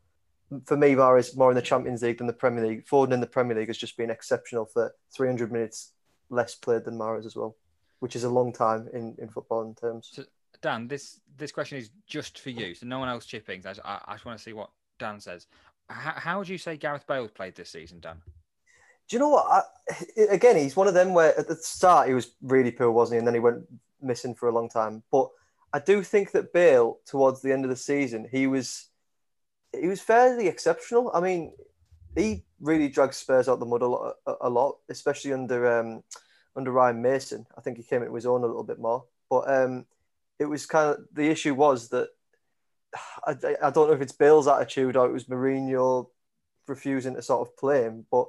for me, Mahrez more in the Champions League than the Premier League. Foden in the Premier League has just been exceptional for 300 minutes less played than Mahrez as well, which is a long time in, in football in terms. So, Dan, this this question is just for you, so no one else chipping. I, I, I just want to see what Dan says. How, how would you say Gareth Bale's played this season, Dan? Do you know what? I, again, he's one of them where at the start he was really poor, wasn't he? And then he went missing for a long time. But I do think that Bale, towards the end of the season, he was he was fairly exceptional. I mean, he really dragged Spurs out the mud a lot, a, lot especially under um, under Ryan Mason. I think he came into his own a little bit more. But um, it was kind of the issue was that I, I don't know if it's Bale's attitude or it was Mourinho refusing to sort of play him, but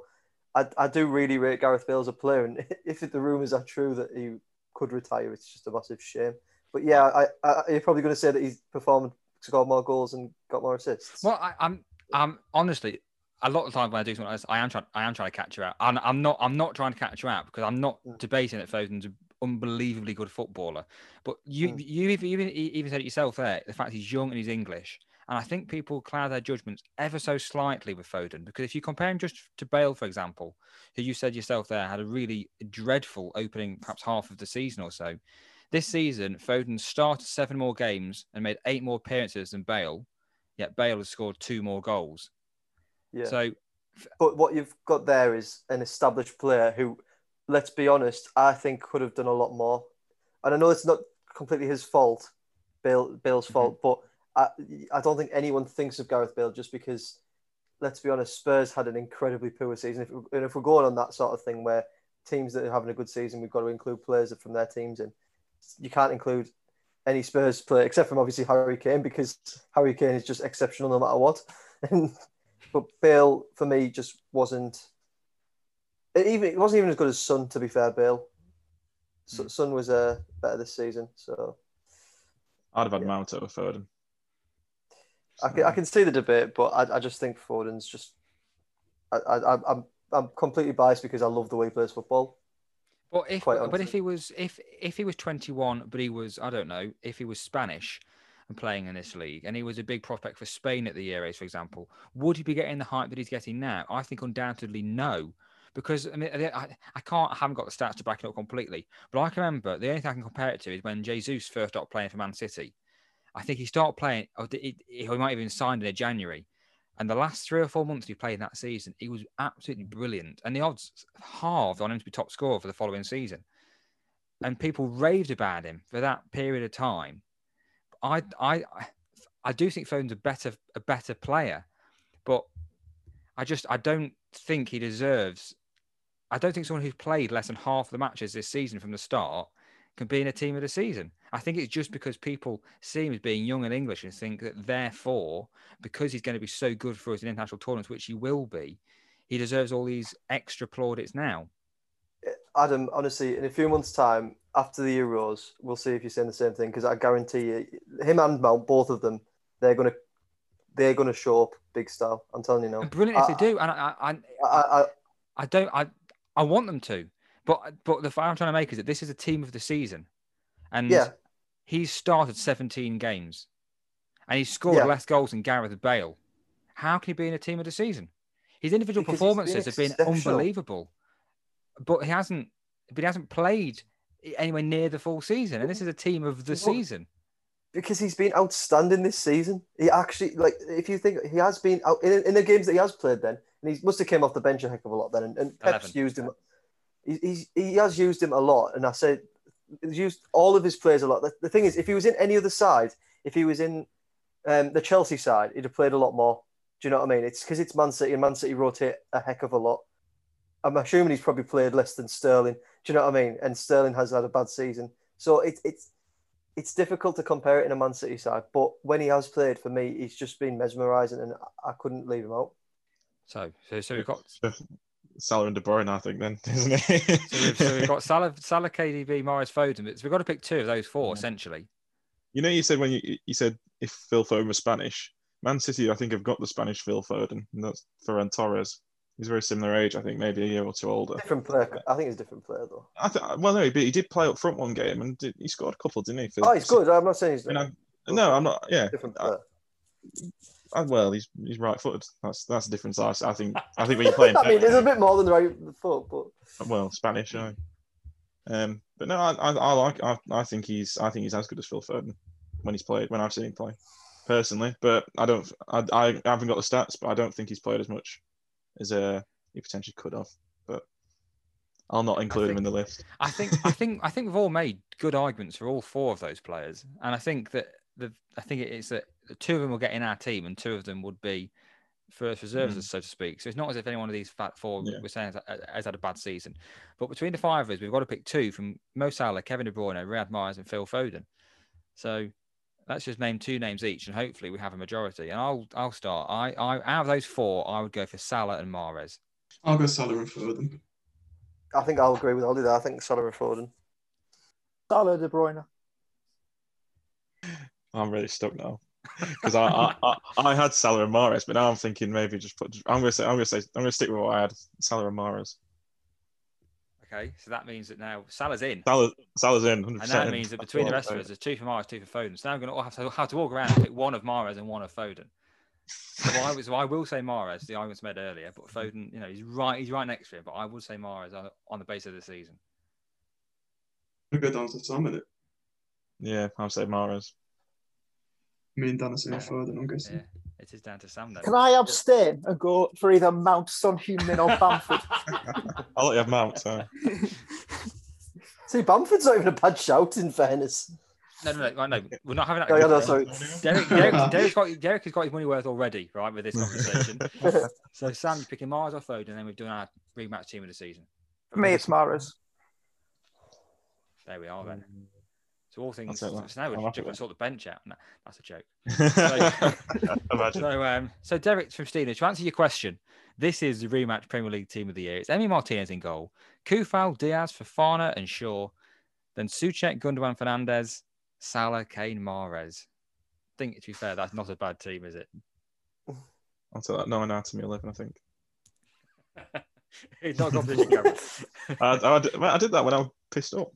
I, I do really rate Gareth Bale as a player. And if the rumours are true that he could retire, it's just a massive shame. But yeah, I, I, you're probably going to say that he's performed, scored more goals and got more assists. Well, I, I'm, I'm honestly, a lot of times when I do something like this, I am trying, I am trying to catch you out. And I'm not, I'm not trying to catch you out because I'm not Mm. debating that Foden's an unbelievably good footballer. But you, Mm. you even, even, even said it yourself there. The fact he's young and he's English, and I think people cloud their judgments ever so slightly with Foden because if you compare him just to Bale, for example, who you said yourself there had a really dreadful opening, perhaps half of the season or so. This season, Foden started seven more games and made eight more appearances than Bale, yet Bale has scored two more goals. Yeah. So But what you've got there is an established player who, let's be honest, I think could have done a lot more. And I know it's not completely his fault, Bale, Bale's mm-hmm. fault, but I, I don't think anyone thinks of Gareth Bale just because, let's be honest, Spurs had an incredibly poor season. If, and if we're going on that sort of thing where teams that are having a good season, we've got to include players from their teams and You can't include any Spurs player except from obviously Harry Kane because Harry Kane is just exceptional no matter what. And but Bale for me just wasn't. It even it wasn't even as good as Son. To be fair, Bale. So, Son was uh, better this season, so I'd have had Yeah. Mount over Foden. I can, I can see the debate, but I, I just think Foden's just. I, I, I'm I'm completely biased because I love the way he plays football. But if but if he was if if he was 21, but he was I don't know if he was Spanish and playing in this league, and he was a big prospect for Spain at the Euros, for example, would he be getting the hype that he's getting now? I think undoubtedly no, because I mean I, I can't I haven't got the stats to back it up completely, but I can remember the only thing I can compare it to is when Jesus first started playing for Man City. I think he started playing, or he, he might have even signed in January. And the last three or four months he played in that season, he was absolutely brilliant. And the odds halved on him to be top scorer for the following season. And people raved about him for that period of time. I I I do think Foden's a better a better player, but I just I don't think he deserves. I don't think someone who's played less than half the matches this season from the start can be in a team of the season. I think it's just mm. because people see him as being young and English and think that therefore, because he's going to be so good for us in international tournaments, which he will be, he deserves all these extra plaudits now. Uh, Adam, honestly, in a few months' time, after the Euros, we'll see if you're saying the same thing. Because I guarantee you, him and Mount, both of them, they're gonna, they're gonna show up big style. I'm telling you now. And brilliant if I- they do, and I, I, I, I, I don't, I, I want them to, but but the point I'm trying to make is that this is a team of the season, and yeah, he's started 17 games, and he's scored Yeah. less goals than Gareth Bale. How can he be in a team of the season? His individual Because he's been performances have been unbelievable, but he hasn't, but he hasn't played anywhere near the full season, and this is a team of the Well, season. because he's been outstanding this season. He actually, like, if you think he has been out in, in the games that he has played, then and he must have came off the bench a heck of a lot then, and, and Pep's 11. used him. He, he's, he has used him a lot, and I said he's used all of his players a lot. The, the thing is, if he was in any other side, if he was in um, the Chelsea side, he'd have played a lot more. Do you know what I mean? It's because it's Man City, and Man City rotate a heck of a lot. I'm assuming he's probably played less than Sterling. Do you know what I mean? And Sterling has had a bad season, so it's it's it's difficult to compare it in a Man City side. But when he has played for me, he's just been mesmerising, and I- I couldn't leave him out. So, so, so we've got Salah and De Bruyne, I think, then, isn't it? So we've, so we've got Salah, Salah, KDB, Mahrez, Foden. But we've got to pick two of those four, essentially. You know, you said when you you said if Phil Foden was Spanish, Man City, I think, have got the Spanish Phil Foden, and that's Ferran Torres. He's very similar age, I think, maybe a year or two older. Different player. I think he's a different player though. I th- well, no, but he did play up front one game, and did, he scored a couple, didn't he? for- Oh, he's good. I'm not saying he's I mean, I'm- no, I'm not. Yeah, different player. I- well, he's he's right-footed. That's that's a different size. I think I think when you're playing, I mean, there's a bit more than the right foot, but well, Spanish, aye. Um, but no, I, I, I like. I, I think he's. I think he's as good as Phil Foden when he's played. When I've seen him play, personally. But I don't. I, I haven't got the stats, but I don't think he's played as much as uh, he potentially could have. But I'll not include him in the list. I think I think I think we've all made good arguments for all four of those players, and I think that the I think it's that two of them will get in our team, and two of them would be first reserves, Mm. so to speak. So it's not as if any one of these fat four Yeah. we're saying has, has had a bad season. But between the five of us, we've got to pick two from Mo Salah, Kevin De Bruyne, Riyad Mahrez, and Phil Foden. So let's just name two names each, and hopefully we have a majority. And I'll I'll start. I, I out of those four, I would go for Salah and Mahrez. I'll go Salah and Foden. I think I'll agree with Ollie there. I think Salah and Foden. Salah, De Bruyne. I'm really stuck now because I, I, I I had Salah and Mahrez, but now I'm thinking maybe just put. I'm gonna say I'm gonna say I'm gonna stick with what I had. Salah and Mahrez. Okay, so that means that now Salah's in. Salah Salah's in. 100% And that in. means that That's between the rest of us, there's two for Mahrez, two for Foden. So now I'm going to have to, have to walk around and pick one of Mahrez and one of Foden. So I, was, so I will say Mahrez, the arguments made earlier, but Foden, you know, he's right, he's right next to him. But I would say Mahrez on, on the basis of the season. We'll go down to Sam in it. Yeah, I'll say Mahrez. Me and Dan are saying Foden, I'm guessing. Yeah, it is down to Sam then. Can I abstain and go for either Mount, Son Heung-min or Bamford? I'll let you have Mount. So. See, Bamford's not even a bad shout, in fairness. No, no, no, no, we're not having that. Oh, yeah, no, sorry. Derek, Derek, Derek's got, Derek has got his money worth already, right, with this conversation. so Sam, you're picking Mahrez or Foden, and then we've done our rematch team of the season. For me, it's Mahrez. There we are then. So all things. I'll take that. So now I'm we're happy just sort the bench out. No, that's a joke. Imagine. So, um, so Derek from Steelers, to answer your question, this is the rematch Premier League team of the year. It's Emi Martinez in goal, Coufal, Dias, Fofana, and Shaw. Then Soucek, Gundogan, Fernandes, Salah, Kane, Mahrez. I think, to be fair, that's not a bad team, is it? I'll take that. No anatomy 11, I think. it's not competition, I, I, did- I did that when I was pissed up.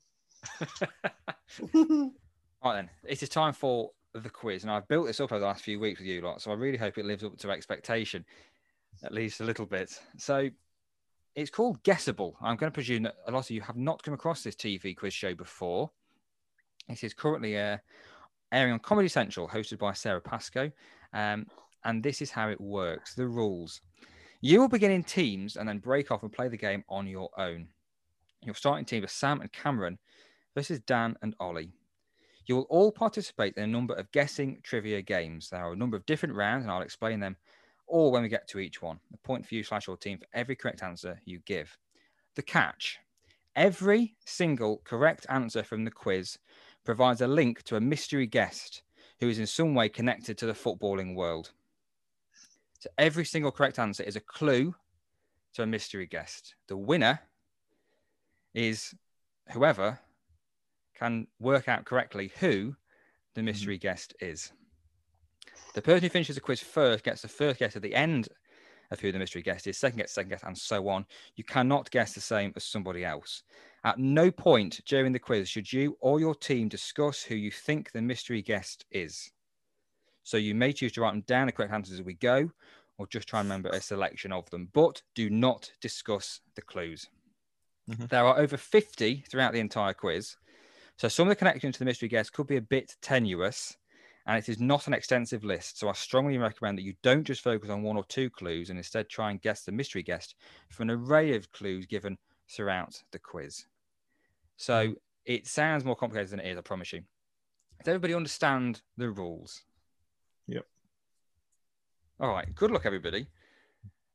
Right then, it is time for the quiz, and I've built this up over the last few weeks with you lot, so I really hope it lives up to expectation, at least a little bit. So, it's called Guessable. I'm going to presume that a lot of you have not come across this TV quiz show before. It is currently uh, airing on Comedy Central, hosted by Sarah Pascoe, um, and this is how it works. The rules: you will begin in teams and then break off and play the game on your own. Your starting team are Sam and Cameron versus Dan and Ollie. You will all participate in a number of guessing trivia games. There are a number of different rounds, and I'll explain them all when we get to each one. The point for you slash your team for every correct answer you give. The catch every single correct answer from the quiz provides a link to a mystery guest who is in some way connected to the footballing world. So every single correct answer is a clue to a mystery guest. The winner is whoever can work out correctly who the mystery guest is. The person who finishes the quiz first gets the first guess at the end of who the mystery guest is, second gets second guess, and so on. You cannot guess the same as somebody else. At no point during the quiz should you or your team discuss who you think the mystery guest is. So you may choose to write them down the correct answers as we go, or just try and remember a selection of them, but do not discuss the clues. Mhm. There are over 50 throughout the entire quiz. So some of the connections to the mystery guest could be a bit tenuous, and it is not an extensive list. So I strongly recommend that you don't just focus on one or two clues and instead try and guess the mystery guest from an array of clues given throughout the quiz. So it sounds more complicated than it is, I promise you. Does everybody understand the rules? Yep. All right. Good luck, everybody.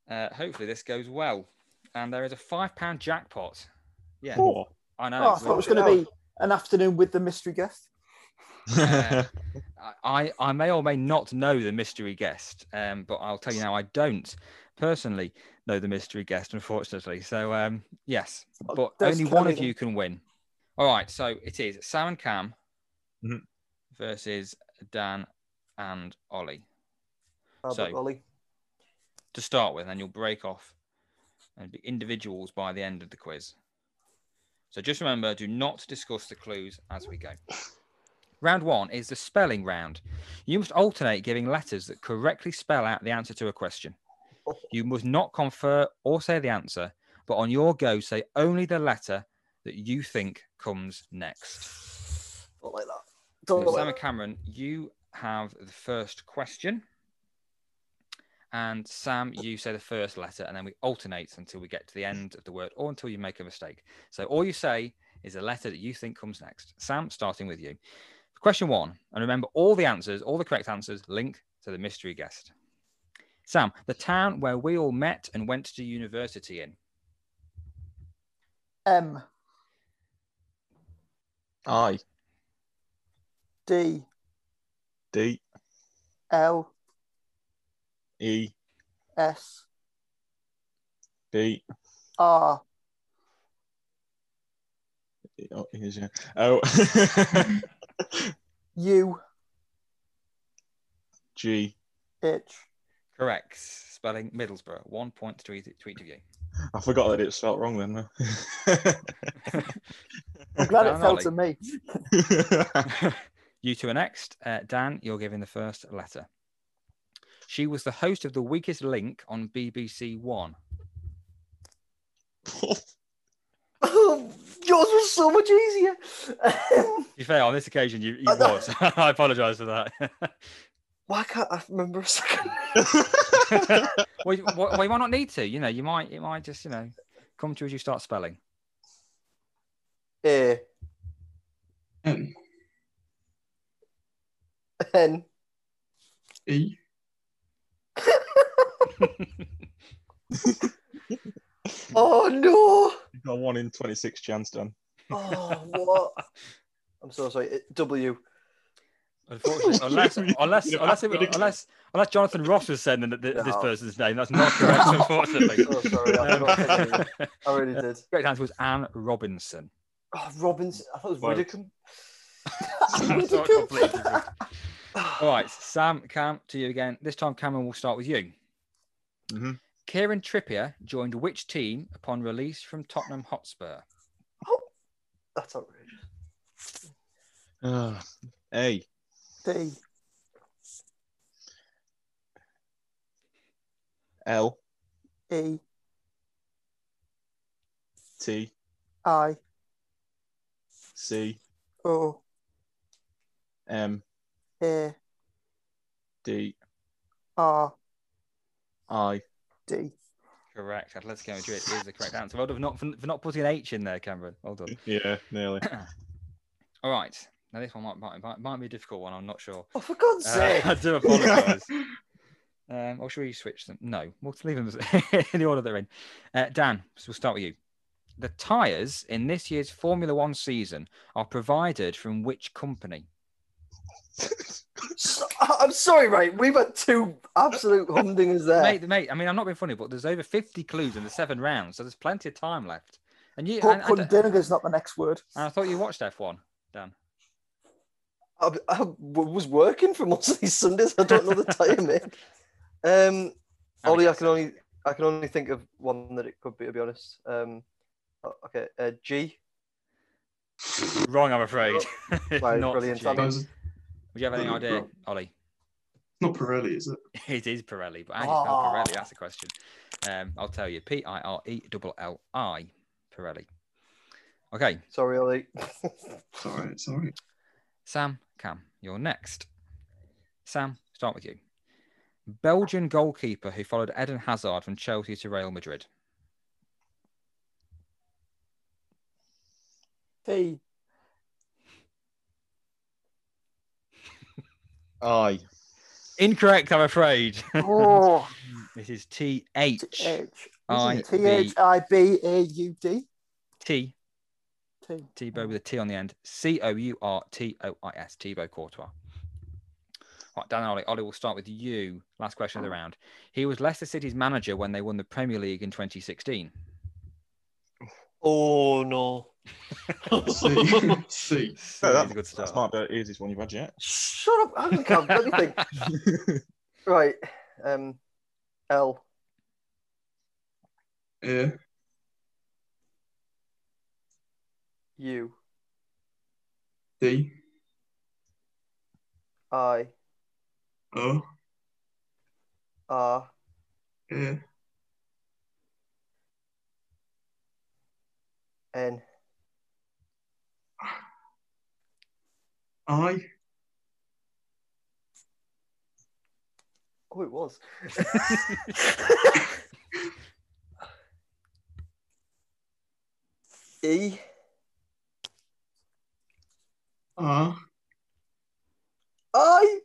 Uh, hopefully this goes well. And there is a five pound jackpot. Yeah, Four. I know. Oh, I thought it was going to be an afternoon with the mystery guest. Uh, I, I may or may not know the mystery guest, um, but I'll tell you now, I don't personally know the mystery guest, unfortunately. So, um, yes, but Des only one of you can win. All right, so it is Sam and Cam Mhm. versus Dan and Ollie How So- Ollie? to start with, and you'll break off and be individuals by the end of the quiz. So just remember, do not discuss the clues as we go. Round one is the spelling round. You must alternate giving letters that correctly spell out the answer to a question. You must not confer or say the answer, but on your go, say only the letter that you think comes next. Don't like that. Don't Sam that. Cameron, you have the first question. And Sam, you say the first letter, and then we alternate until we get to the end of the word or until you make a mistake. So all you say is a letter that you think comes next. Sam, starting with you. Question one, and remember all the answers, all the correct answers link to the mystery guest. Sam, the town where we all met and went to university in. M I D D L E S B. R Oh, here's your- oh. U G. H. Correct. Spelling Middlesbrough. One point to each, to each of you. I forgot that it was spelled wrong then. I'm glad it fell to me. you two are next. Uh, Dan, you're giving the first letter. She was the host of The Weakest Link on BBC One. Oh, yours was so much easier. To be fair, on this occasion, you, you I was. I apologise for that. Why can't I remember a second? well, you, well, you might not need to. You know, you might, it might just, you know, come to you as you start spelling. Eh. A N N E Oh no! You've got one in 26 chance, Dan. Oh what? I'm so sorry. It- W. Unfortunately, unless unless You know, unless, it, unless unless Jonathan Ross was sending th- th- this person's name, that's not correct. Unfortunately, So sorry. I forgot. Um, I really did. correct answer was Anne Robinson. Oh, Robbins. I thought it was Well, Widdecombe. That's not completely different. All right, Sam, Cam, to you again. This time, Cameron will start with you. Mhm. Kieran Trippier joined which team upon release from Tottenham Hotspur? Oh, that's outrageous. Ah, A. D L. E T. I C. O M. A D. R. I. D. Correct. Atletico Madrid is the correct answer. Well done for not, for, for not putting an H in there, Cameron. Well done. Yeah, nearly. All right. Now, this one might, might, might, might be a difficult one. I'm not sure. Oh, for God's Uh, sake! I do apologise. Um, or should we switch them? No, we'll leave them in the order they're in. Uh, Dan, so we'll start with you. The tyres in this year's Formula One season are provided from which company? So- I'm sorry, right? We've had two absolute humdingers there. Mate, mate, I mean, I'm not being funny, but there's over 50 clues in the seven rounds, so there's plenty of time left. And you, and, and- Hope is not the next word. and I thought you watched F1, Dan. I was working for most of these Sundays. I don't know the timing. Um, Ollie, I can only I can only think of one that it could be. To be honest. Um, okay, uh, G. Wrong, I'm afraid. Right, Not brilliant. G. I Would you have any Oh, idea, bro. Ollie? not Pirelli, is it? It is Pirelli, but how do you spell Oh. Pirelli? That's the question. Um, I'll tell you. P I R E L L I, Pirelli. Okay, Sorry, Ollie. sorry, all right. It's all right. Sam, Cam, you're next. Sam, start with you. Belgian goalkeeper who followed Eden Hazard from Chelsea to Real Madrid. T I. Incorrect, I'm afraid. oh this is T H H I T B H I B A U D T T. T Bow with a T on the end. C O U R T O I S. Thibaut Courtois. Right, Dan and Ollie. Ollie, we'll start with you. Last question of the round. He was Leicester City's manager when they won the Premier League in 2016. oh no! C. C. So that- he's a good start. That's not the easiest one you've had yet. Shut up! I don't count anything. Right. Um, L. A. U. D. I. O. R. A. N. I. Oh, it was. e. R. I.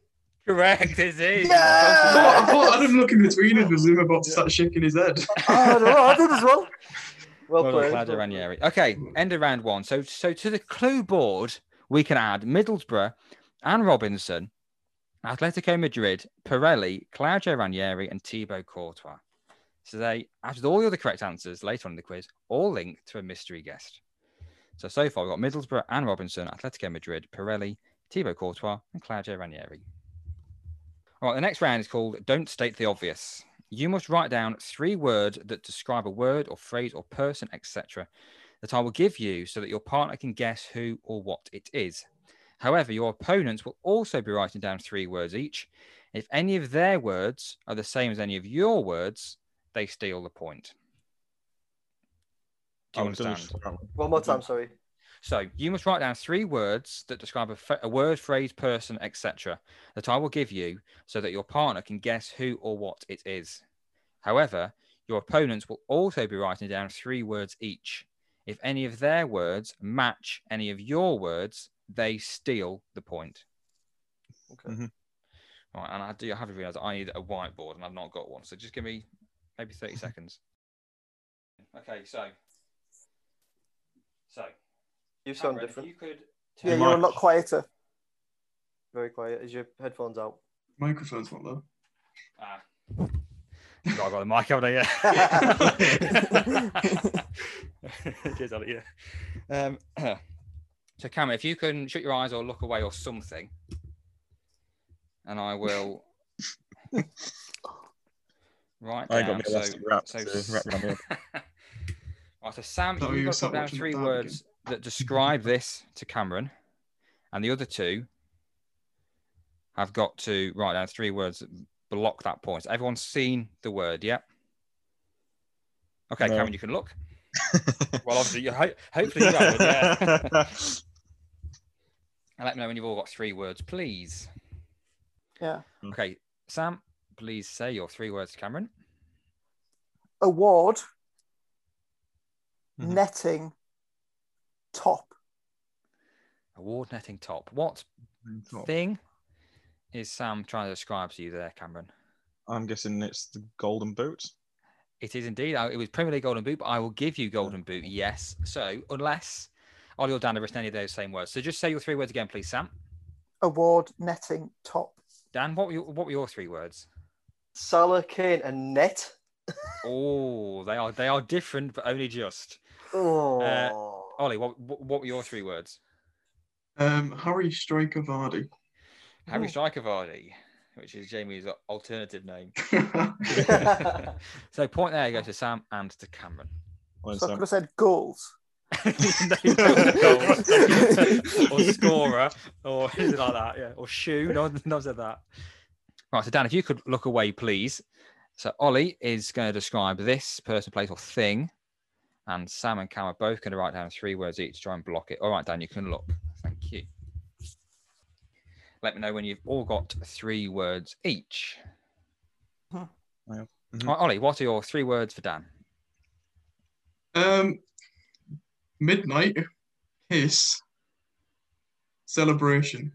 Correct, it is. I Yeah! I thought, I thought Adam looking between us was him about to start shaking his head. No, I did as well. Well, Well done, played. Claudio well Ranieri. Okay, end of round one. So, so to the clue board, we can add Middlesbrough and Robinson, Atletico Madrid, Pirelli, Claudio Ranieri, and Thibaut Courtois. So they, after all the other correct answers later on in the quiz, all linked to a mystery guest. So so far we've got Middlesbrough and Robinson, Atletico Madrid, Pirelli, Thibaut Courtois, and Claudio Ranieri. All right, the next round is called Don't State the Obvious. You must write down three words that describe a word or phrase or person, etc., that I will give you so that your partner can guess who or what it is. However, your opponents will also be writing down three words each. If any of their words are the same as any of your words, they steal the point. Do you Oh, done understand? this- oh. One more time, sorry. So you must write down three words that describe a, ph- a word, phrase, person, etc., that I will give you so that your partner can guess who or what it is. However, your opponents will also be writing down three words each. If any of their words match any of your words, they steal the point. Okay. Mhm. Right, and I do have to realize I need a whiteboard and I've not got one. So just give me maybe 30 seconds. Okay, so. So. You sound Cameron, different. You could Yeah, you're a lot quieter. Very quiet. Is your headphones out? Microphone's not there. Ah. I got the mic, haven't I? Yeah. Cheers, Ollie. Yeah. Um, so, Cameron, if you can shut your eyes or look away or something, and I will write I down. got my so, wrap so, to wrap around right, so Sam, Is that what you you've got to put down three the derby words that describe this to Cameron, and the other two have got to write down three words that block that point. Everyone's seen the word, yeah? Okay, No. Cameron, you can look. Well, obviously, you ho- hopefully you have, yeah. and let me know when you've all got three words, please. Yeah. Okay, Sam, please say your three words to Cameron. Award, Mhm. netting, top. Award netting top. What thing is Sam trying to describe to you there, Cameron? I'm guessing it's the golden boot. It is indeed. Uh, It was Premier League Golden Boot, but I will give you Golden Boot. Yes. So unless Ollie or Dan have written any of those same words, so just say your three words again, please, Sam. Award, netting, top. Dan, what were your, what were your three words? Salah, Kane, and Net. Oh, they are they are different, but only just. Oh. Ollie, what what, what were your three words? Um, Harry Striker Vardy. Harry. Striker Vardy, which is Jamie's alternative name. So point there goes to Sam and to Cameron. Well, So I could have said goals. No, you or scorer or anything like that. Yeah, or shoe. No, no one said that. Right. So Dan, if you could look away, please. So Ollie is going to describe this person, place, or thing, and Sam and Cam are both going to write down three words each to try and block it. All right, Dan, you can look. Thank you. Let me know when you've all got three words each. Huh. All right, Ollie, what are your three words for Dan? um, midnight kiss celebration.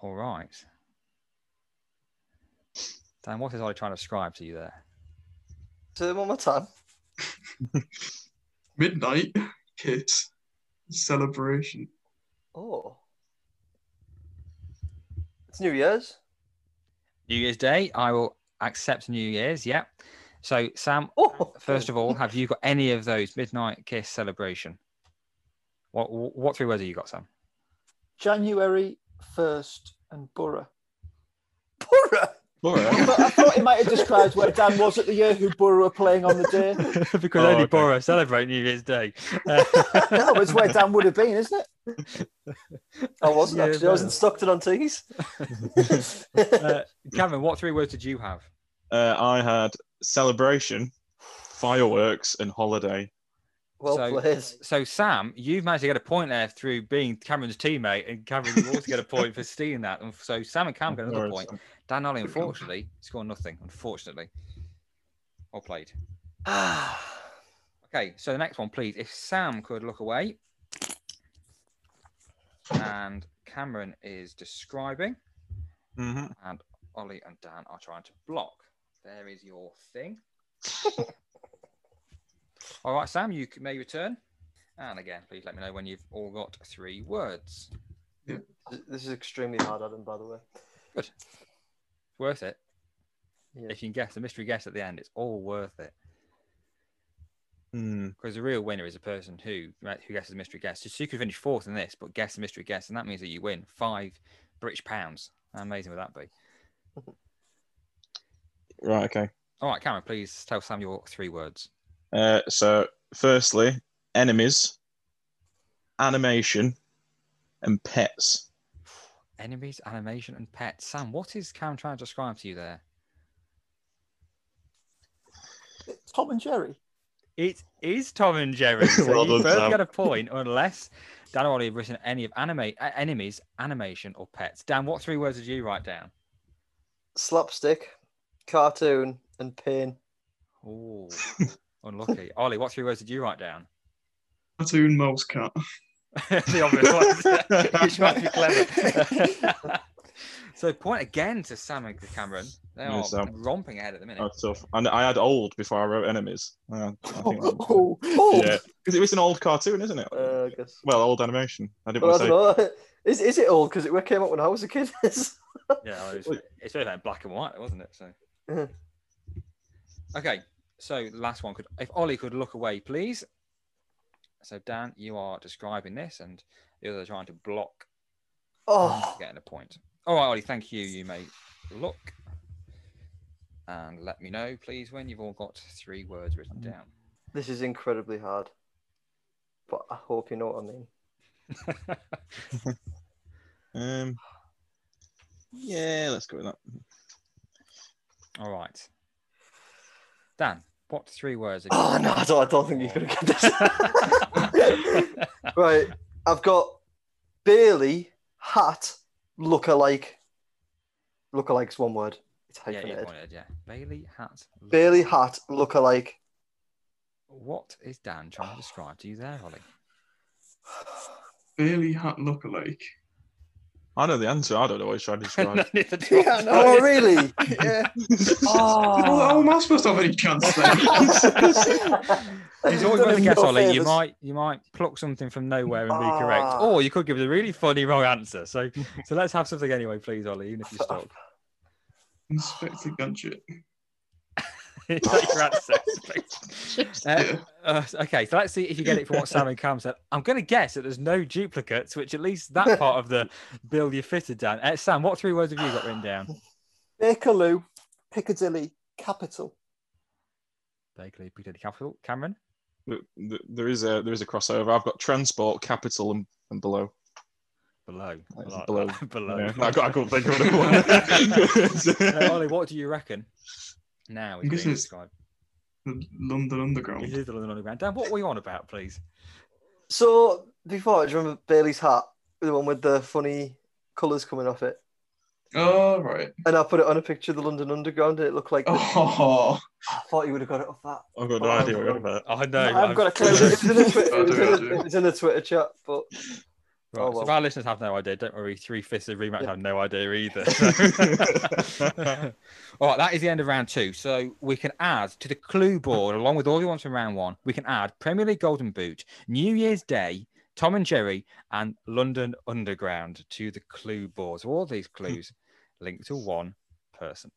All right. Dan, what is Ollie trying to describe to you there? Say them one more time. Midnight kiss celebration. Oh. It's New Year's. New Year's Day, I will accept New Year's. Yeah. So, Sam, Oh. first of all, have you got any of those midnight kiss celebration? What what three words have you got, Sam? January 1st and Borough. Borough. But I thought it might have described where Dan was at the year who Borough were playing on the day. because Oh, only okay. Borough celebrate New Year's Day. Uh, No, it's where Dan would have been, isn't it? I wasn't Yeah, actually. I was in. Stockton on Tees. uh, Cameron, what three words did you have? Uh, I had celebration, fireworks, and holiday. Well So- played. So, Sam, you've managed to get a point there through being Cameron's teammate, and Cameron, you also get a point for stealing that. And so, Sam and Cam get another point. Dan Ollie, unfortunately, scored nothing. Unfortunately, well played. Okay, so the next one, please. If Sam could look away. and Cameron is describing, hmm and Ollie and Dan are trying to block. There is your thing. all right, Sam, you may return. And again, please let me know when you've all got three words. This is extremely hard, Adam. By the way. Good. It's worth it. Yeah. If you can guess the mystery guess at the end, it's all worth it. Hmm. Because the real winner is a person who right, who guesses the mystery guess. So you could finish fourth in this, but guess the mystery guess, and that means that you win five British pounds. How amazing would that be? Right. Okay. All right, Cameron, please tell Sam your three words. Uh, so, firstly, enemies, animation, and pets. Enemies, animation, and pets. Sam, what is Cam trying to describe to you there? Tom and Jerry. It is Tom and Jerry. So Well you done, both Sam. get a point, unless Dan or Ollie have written any of anime, uh, enemies, animation, or pets. Dan, what three words did you write down? Slapstick, cartoon, and pain. Oh, unlucky. Ollie, what three words did you write down? Cartoon mouse cat. the obvious one, which might be clever. so, point again to Sam and Cameron. They Yeah, are Sam. romping ahead at the minute. That's tough. And I had old before I wrote enemies. Uh, I think Oh, Oh, yeah, because it was an old cartoon, isn't it? uh, I guess. well, old animation. I didn't But I want to don't. Is, is it old? Because it came up when I was a kid. Yeah, well, it's, it's very like black and white, wasn't it? So, Mhm. okay. So, last one could, if Ollie could look away, please. So, Dan, you are describing this, and the others are trying to block oh, getting a point. All right, Ollie, thank you. You may look and let me know, please, when you've all got three words written down. this is incredibly hard. But I hope you know what I mean. Um, yeah, let's go with that. all right. Dan, what three words? have you Oh no, I don't, I don't think you're gonna get this. right, I've got Bailey hat look-alike. Look-alike's one word. It's yeah, you pointed, yeah. Bailey hat. Bailey hat look-alike. What is Dan trying to describe to you there, Ollie? Bailey hat lookalike. I know the answer. I don't know what he's trying to describe. Neither do Yeah, no, Oh really? Yeah. How, how Oh. am I supposed to have any chance then? He's always going to him guess, no Ollie. You might you might pluck something from nowhere and be correct, Ah. or you could give us a really funny wrong answer. So so let's have something anyway, please, Ollie. Even if you stop. Inspector Gadget. Is that your answer? Uh, uh, okay, so let's see if you get it from what Sam and Cam said. I'm going to guess that there's no duplicates, which at least that part of the bill you fitted down. Uh, Sam, what three words have you got written down? Bakerloo, Piccadilly, Capital. Vaguely, Piccadilly Capital. Cameron. Th- th- there is a there is a crossover. I've got transport, capital, and, and below. Below. Like below. below. Yeah, I, got, I couldn't think of another Uh, one. Ollie, what do you reckon? Now I'm is being it's- described. The London Underground. It is the London Underground. Dan, what were you on about, please? So before, do you remember Bailey's hat, the one with the funny colours coming off it? Oh, right. And I put it on a picture of the London Underground, and it looked like. The, Oh, I thought you would have got it off that. I've got no oh, idea what you're on about. I know. I've got a clue. It was in a Twitter, I it was do, in I a- do. it was in a Twitter chat, but Right, Oh, so if our listeners have no idea, don't worry. Three fifths of rematch have no idea either. all right, that is the end of round two. So we can add to the clue board, along with all the ones from round one, we can add Premier League Golden Boot, New Year's Day, Tom and Jerry, and London Underground to the clue board. So all these clues linked to one person.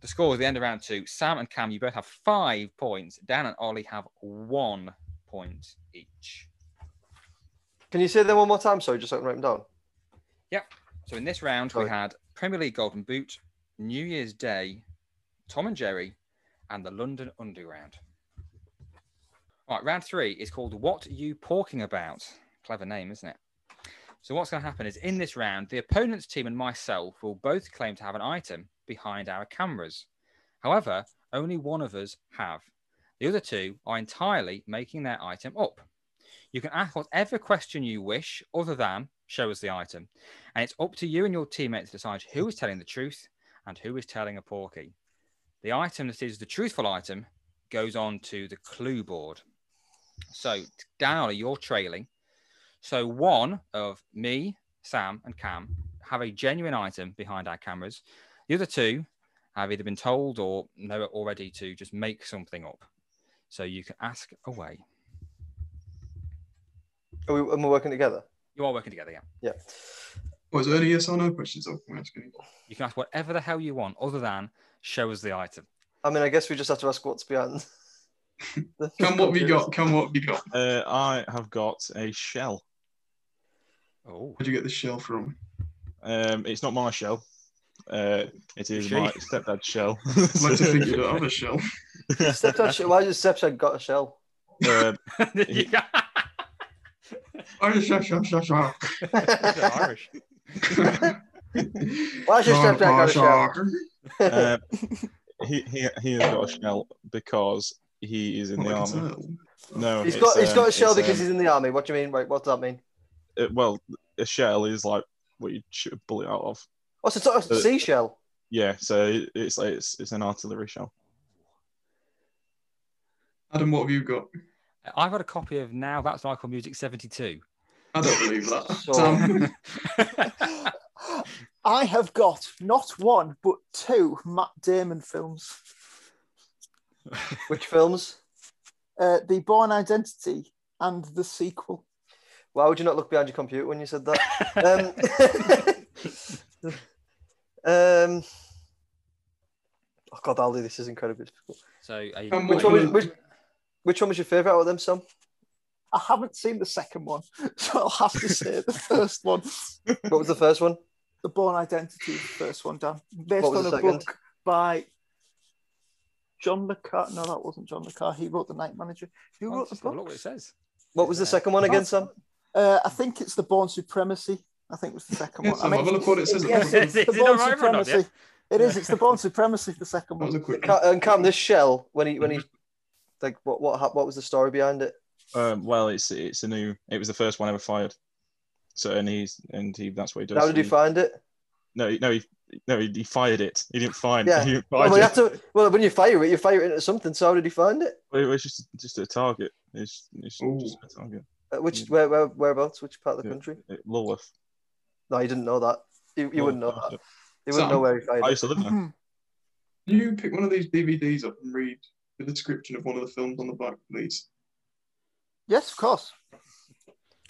The score at the end of round two Sam and Cam, you both have five points. Dan and Ollie have one point each. Can you say them one more time? Sorry, just so I can write them down. Yep. So in this round, we had Premier League Golden Boot, New Year's Day, Tom and Jerry, and the London Underground. All right, round three is called What You Porking About? Clever name, isn't it? So what's going to happen is in this round, the opponent's team and myself will both claim to have an item behind our cameras. However, only one of us have. The other two are entirely making their item up. You can ask whatever question you wish, other than show us the item. And it's up to you and your teammates to decide who is telling the truth and who is telling a porky. The item that is the truthful item goes on to the clue board. So, Ollie, you're trailing. So, one of me, Sam, and Cam have a genuine item behind our cameras. The other two have either been told or know it already to just make something up. So you can ask away. Are we, am I working together? You are working together, yeah. Yeah. Was there any yes or no questions I'm? You can ask whatever the hell you want, other than show us the item. I mean, I guess we just have to ask what's behind. the Come what we got, come what we got. Uh, I have got a shell. Oh, Where'd you get the shell from? Um, it's not my shell. Uh, it is She? my stepdad's shell. I'd like to think you don't have a shell. Stepdad, sh- why has Stepdad got a shell? Um, You got- Oh, shell, shell, shell, shell. They're Irish. Why's your stepdad got a shell? uh, he, he he has got a shell because he is in the Well, I can army. tell. No, he's got he's um, got a shell because um, he's in the army. What do you mean? Wait, what does that mean? uh, well, a shell is like what you shoot a bullet out of. Oh, so it's a Uh, seashell. Yeah, so it's like it's, it's an artillery shell. Adam, what have you got? I've got a copy of Now That's Michael Music 72. I don't believe that. So- Sam, I have got not one but two Matt Damon films. Which films? Uh, the Bourne Identity and the sequel. Why would you not look behind your computer when you said that? um, um, oh God, Aldi, this is incredibly difficult. so, are you, Um, Which one, was, was- which, which one was your favourite out of them, Sam? I haven't seen the second one, so I'll have to say the first one. What was the first one? The Bourne Identity the first one, Dan. Based What was on the a second? book by John Le Carre. No, that wasn't John Le Carre. He wrote The Night Manager. Who Oh, wrote the just have a book? look what it says. What was the second one again, Sam? Uh, I think it's The Bourne Supremacy. I think it was the second Yeah, one. Sam, I have a look what it says the yes, it's the it Born alright not, Supremacy. It is. It's the Bourne Supremacy. The second one. a one. And Cam, this shell, when he when he like what what hap- what was the story behind it? Um, well, it's it's a new. It was the first one ever fired. So and he's and he that's what he does. How did he find it? No, no, he no he, he fired it. He didn't find. Yeah. He didn't Well, find you it. to, well, when you fire it, you fire it into something. So how did he find it? It was just just a target. It's, it's just a target. Uh, which Yeah. where, where whereabouts? Which part of the Yeah. country? It, Lulworth. No, you didn't know that. You, you wouldn't know that. You wouldn't Sam, know where he fired I used to live there. Can you pick one of these DVDs up and read the description of one of the films on the back, please? Yes, of course.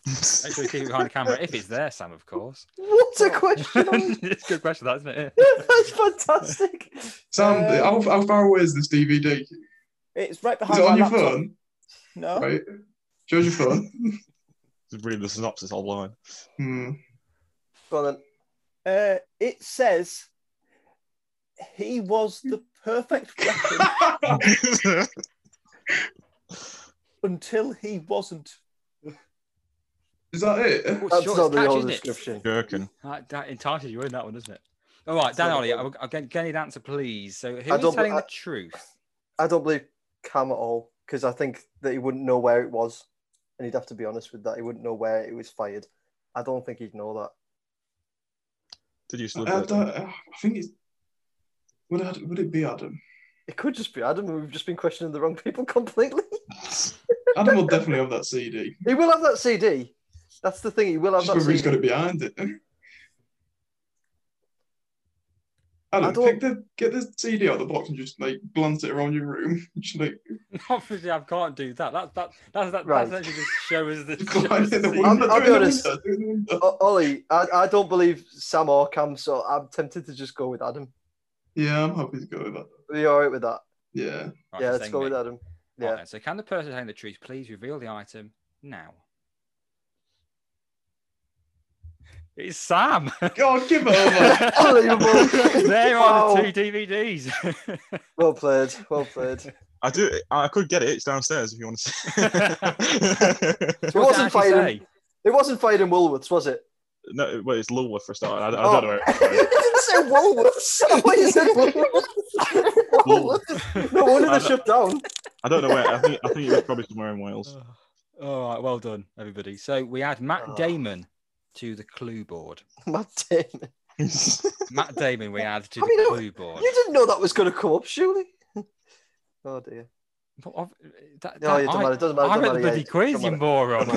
Make sure you keep it behind the camera if it's there, Sam, of course. What a question! it's a good question, that, isn't it? That's fantastic. Sam, Um, how, how far away is this DVD? It's right it behind my on your laptop. phone? No. Right. Shows your phone. Just read the synopsis online. Hmm. Go on then. Uh, it says he was the perfect weapon until he wasn't. Is that it? Oh, That's sure, not the whole description. Gherkin. That, that entices you in that one, doesn't it? All right, Dan Ollie. I'll, I'll get, get an answer, please. So, who I is don't- telling I- the truth? I don't believe Cam at all because I think that he wouldn't know where it was, and he'd have to be honest with that. He wouldn't know where it was fired. I don't think he'd know that. Did you I, still I, live? I think it's. Would, Ad- would it be Adam? It could just be Adam. and We've just been questioning the wrong people completely. Adam will definitely have that CD. he will have that CD. That's the thing. He will have Just that whether he's CD. got it behind it. Adam, don't- pick the, get the CD out of the box and just like glance it around your room. Just like Obviously, I can't do that. That that that's that, Right. that's actually just show us the. show us the the I'm- window. I'll be it in the honest. window, do it in the window. O- Ollie, I, I don't believe Sam or Cam, so I'm tempted to just go with Adam. Yeah, I'm happy to go with that. Are you all right with that? Yeah. Right, yeah, let's go me. with Adam. Yeah. then, so, can the person telling the truth please reveal the item now? It's Sam. God, give it over. Unbelievable. there are Wow. the two DVDs. Well played. Well played. I do. I could get it. It's downstairs if you want to see. It What's it wasn't fighting. It wasn't fighting in Woolworths, was it? No, well, it's Lulworth for a start. I, I Oh. don't know. Where it's you didn't say Woolworths. What you said Woolworths? Woolworths. No wonder I they shut down. I don't know where. I think. I think it was probably somewhere in Wales. Oh, all right, well done, everybody. So we add Matt Oh. Damon to the clue board. Matt Damon. Matt Damon, we add to I the mean, clue board. You didn't know that was going to come up, surely? Oh dear. But of- that- No, that- it doesn't I- matter. It doesn't matter. I it read the bloody yeah, quiz, you moron.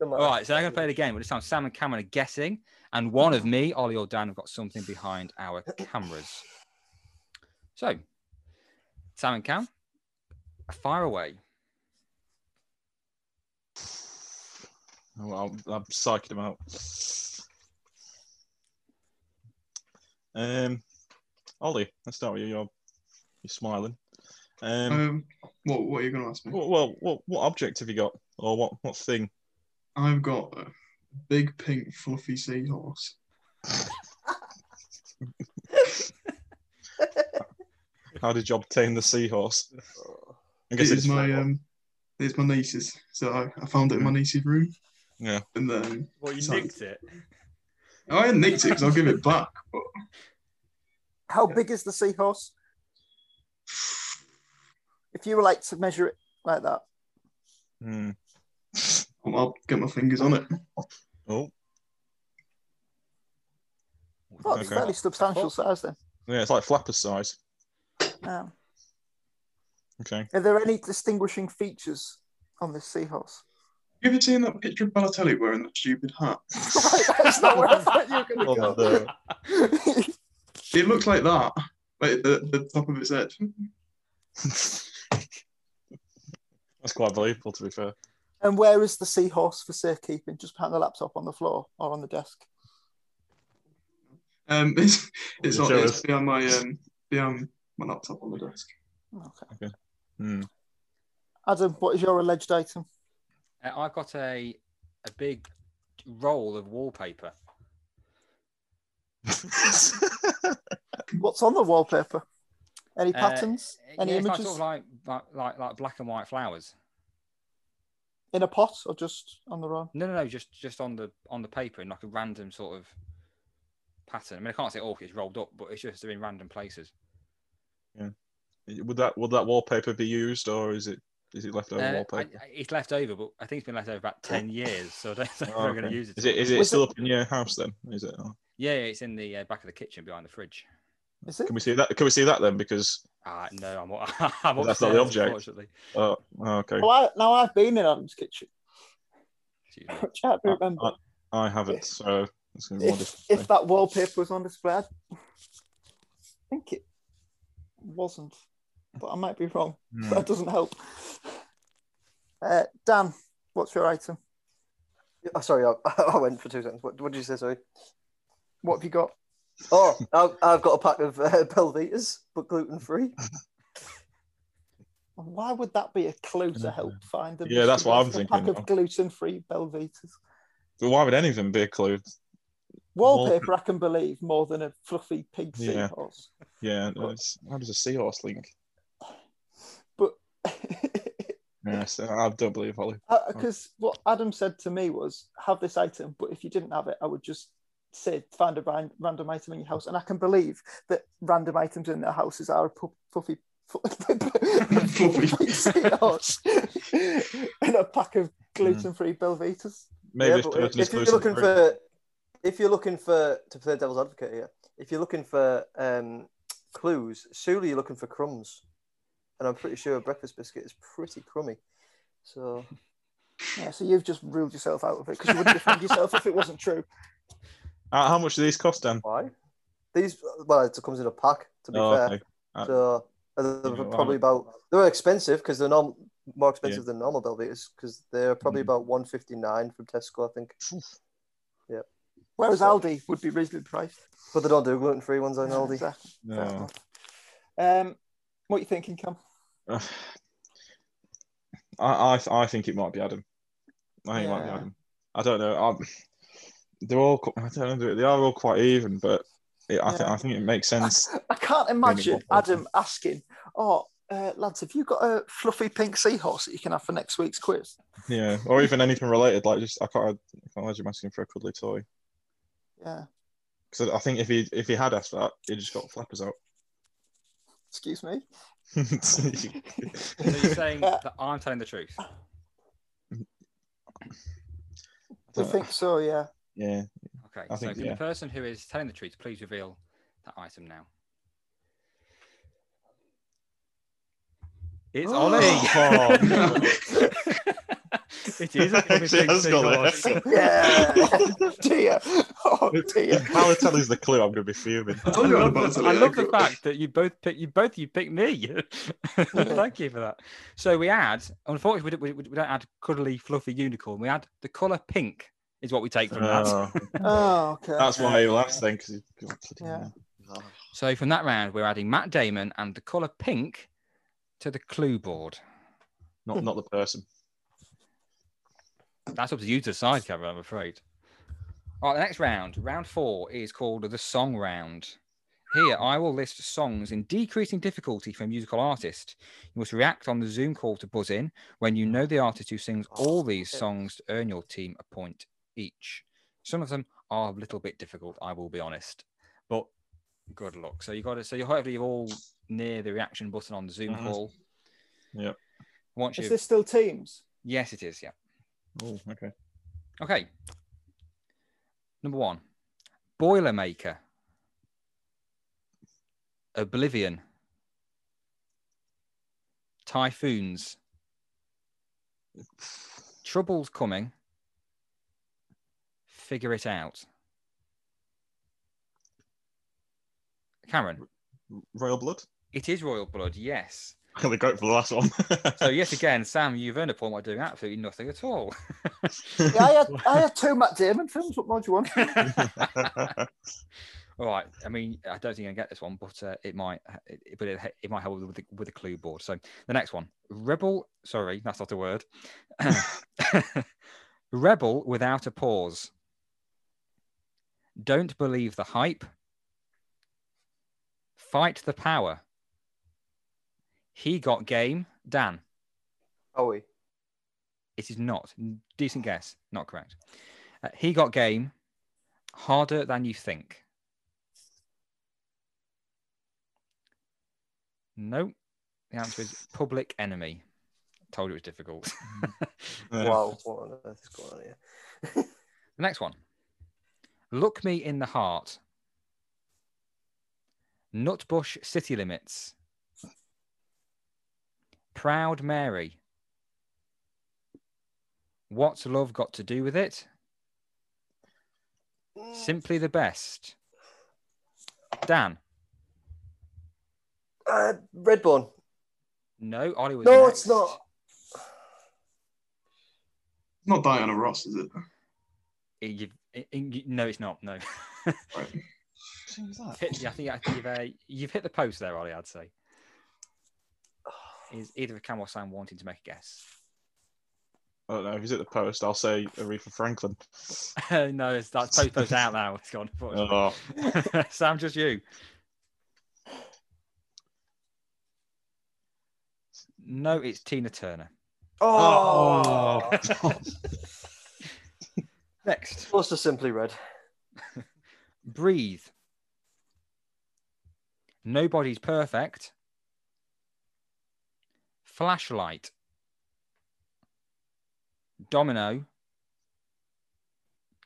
All right, so I'm going to play the game, but this time Sam and Cameron are guessing, and one of me, Ollie or Dan, have got something behind our cameras. So, Sam and Cam, fire away. Oh, I'm, I'm psyching him out. Um, Ollie, let's start with you. You're, you're smiling. Um, Um, what what are you going to ask me? well, well, what, what object have you got, or what, what thing? I've got a big pink fluffy seahorse. How did you obtain the seahorse? I guess is it's my from- um, it's my niece's. So I, I found it in my niece's room, yeah. and then Well, you nicked it. oh, I hadn't nicked it because I'll give it back. But How big is the seahorse? If you were like to measure it like that, Hmm. I'll, I'll get my fingers on it. Oh, oh, it's Okay. fairly substantial size then. yeah, it's like flapper size. Um, Okay. are there any distinguishing features on this seahorse? You ever seen that picture of Balotelli wearing that stupid hat? right, that's not where I thought you were going Oh, to no. It looks like that, like the, the top of its head. That's quite believable, to be fair. And where is the seahorse for safekeeping? Just behind the laptop on the floor or on the desk? Um, it's it's, Show on, it's behind my um behind my laptop on the desk. Okay. Hmm. Adam, what is your alleged item? Uh, I've got a a big roll of wallpaper. What's on the wallpaper? Any Uh, patterns? Any yeah, it's like images? sort of like, like like like black and white flowers. In a pot or just on the run? No, no, no, just just on the on the paper in like a random sort of pattern. I mean, I can't say all it's rolled up, but it's just they're in random places. Yeah. Would that would that wallpaper be used, or is it is it leftover Uh, I, wallpaper? I- it's left over, but I think it's been left over about ten years, so I don't think Oh, we're going to use it. Is it is it Was still it- up in your house then? Is it? Oh. Yeah, yeah, it's in the uh, back of the kitchen behind the fridge. Is it? Can we see that? Can we see that then? Because Ah, no, I'm, I'm Well, that's not the object. Unfortunately. oh, oh, okay, Well, I, now I've been in Adam's kitchen, which I don't Uh, remember. I haven't, so it's going to be if, if that wallpaper was on display, I'd- I think it wasn't, but I might be wrong. Hmm. That doesn't help. Uh, Dan, what's your item? Oh, sorry, I, I went for two seconds. What, what did you say? Sorry. What have you got? Oh, I've, I've got a pack of uh, Belvitas, but gluten free. Why would that be a clue to help find them? Yeah, that's what I'm A thinking pack now. of gluten-free Belvitas. But why would any of them be a clue? Wallpaper, I can believe more than a fluffy pig Yeah. seahorse. Yeah, no, it's, how does a seahorse link? But Yes, I don't believe Ollie. because what Adam said to me was, "Have this item, but if you didn't have it, I would just say find a ran- random item in your house." And I can believe that random items in their houses are a pu- fluffy. fluffy seahorse and a pack of gluten-free Belvitas. Maybe Yeah, this but person is if you're looking for, if you're looking for to play devil's advocate here, if you're looking for um, clues, surely you're looking for crumbs, and I'm pretty sure a breakfast biscuit is pretty crummy. So Yeah, so you've just ruled yourself out of it because you wouldn't defend yourself if it wasn't true. How, how much do these cost, Dan? why? These well, it comes in a pack. To be Oh, fair, okay. Uh, so uh, they're Yeah, well, probably about they're expensive because they're norm, more expensive than normal Belvitas because they're probably Mhm. about one fifty nine from Tesco, I think. Yeah. Whereas So- Aldi would be reasonably priced. But they don't do gluten free ones on Aldi. Exactly. No. Um, what are you thinking, Cam? I, I I think it might be Adam. I think it might be Adam. I don't know. I'm, they're all I don't know. They are all quite even, but it, I think I think it makes sense. I can't imagine. Adam asking, "Oh, uh, lads, have you got a fluffy pink seahorse that you can have for next week's quiz?" yeah, or even anything related. Like just I can't I can't imagine him asking for a cuddly toy. Yeah. Because I think if he if he had asked that, he'd just got flappers out. Excuse me. So you're saying Yeah. that I'm telling the truth? I think so. Yeah. Yeah. Okay. I so think, can yeah. the person who is telling the truth please reveal that item now? It's Ollie. Oh. It is a funny She thing has to got think it. of. Yeah, oh, dear. Oh dear. If Balotelli's the clue, I'm going to be fuming. I told I you love, about the. I love the fact that you both pick you both you picked me. Thank you for that. So we add, unfortunately, we, don't- we, we don't add cuddly, fluffy unicorn. We add the colour pink is what we take from that. Oh, Oh, okay. that's why he laughs then, because Yeah. So from that round, we're adding Matt Damon and the colour pink to the clue board. not not the person. That's up to you to decide, Kevin. I'm afraid. All right, the next round, round four, is called the song round. Here, I will list songs in decreasing difficulty for a musical artist. You must react on the Zoom call to buzz in when you know the artist who sings all these songs to earn your team a point each. Some of them are a little bit difficult, I will be honest, but good luck. So you got to. So you hopefully you're all near the reaction button on the Zoom Mhm. call. Yep. Once Is you, this still teams? yes, it is. Yeah. Oh, okay. Okay. Number one, Boilermaker. Oblivion. Typhoons. Trouble's coming. Figure it out. Cameron, Royal Blood. it is Royal Blood, yes. I'm going to go for the last one. So, yet again, Sam, you've earned a point by doing absolutely nothing at all. Yeah, I had, I had two Matt Damon films. What more do you want? All right. I mean, I don't think I get this one, but uh, it might. It, but it, it might help with the, with the clue board. So the next one, rebel. Sorry, that's not a word. rebel without a pause. Don't believe the hype. Fight the power. He got game. Dan. Are we? It is not. Decent guess. Not correct. Uh, he got game. Harder than you think. No. The answer is public enemy. Told you it was difficult. Wow, what on earth is going on here? the next one. Look me in the heart. Nutbush city limits. Proud Mary. What's love got to do with it? Simply the best. Dan. Uh, Redbone. No, Ollie was No, next. it's not. Not Diana Ross, is it? Eh, you've- eh, you- no, it's not. No. Right. That? hit, yeah, I think, I think you've, uh, you've hit the post there, Ollie, I'd say. Is either Cam or Sam wanting to make a guess? I don't know. If he's at the post, I'll say Aretha Franklin. no, it's that's post post out now. It's gone. Oh, Sam, just you. No, it's Tina Turner. Oh, Next, close to simply red. breathe. Nobody's perfect. Flashlight. Domino.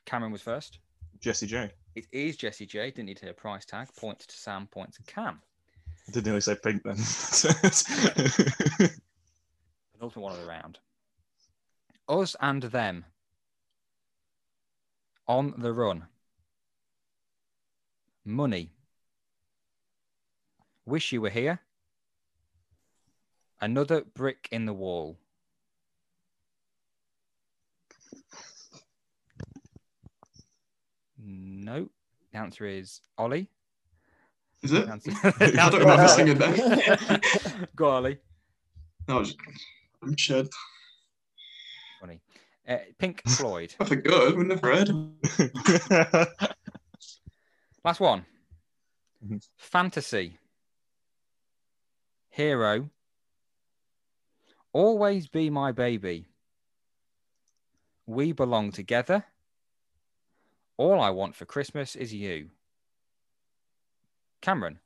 Cameron was first. Jessie J. It is Jessie J. Didn't need to hear a price tag. Point to Sam, point to Cam. I didn't nearly say pink then. Penultimate one of the round. Us and them. On the run. Money. Wish you were here. Another brick in the wall. No. The answer is Ollie. Is it? Answer- I don't remember singing that. Go, Ollie. No, I'm shed. Funny. Uh, Pink Floyd. I think good. We've never heard. Last one. Mhm. Fantasy. Hero. Always be my baby. We belong together. All I want for Christmas is you. Cameron.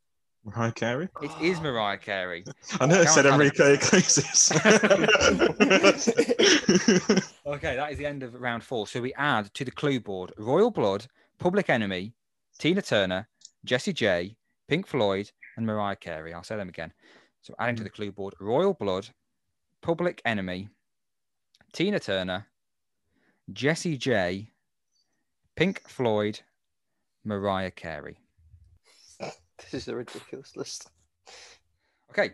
Mariah Carey. It is Mariah Carey. I know it said Enrique Iglesias. Okay, that is the end of round four. So we add to the clue board Royal Blood, Public Enemy, Tina Turner, Jessie J, Pink Floyd, and Mariah Carey. I'll say them again. So adding to the clue board Royal Blood, Public Enemy, Tina Turner, Jessie J, Pink Floyd, Mariah Carey. This is a ridiculous list. Okay.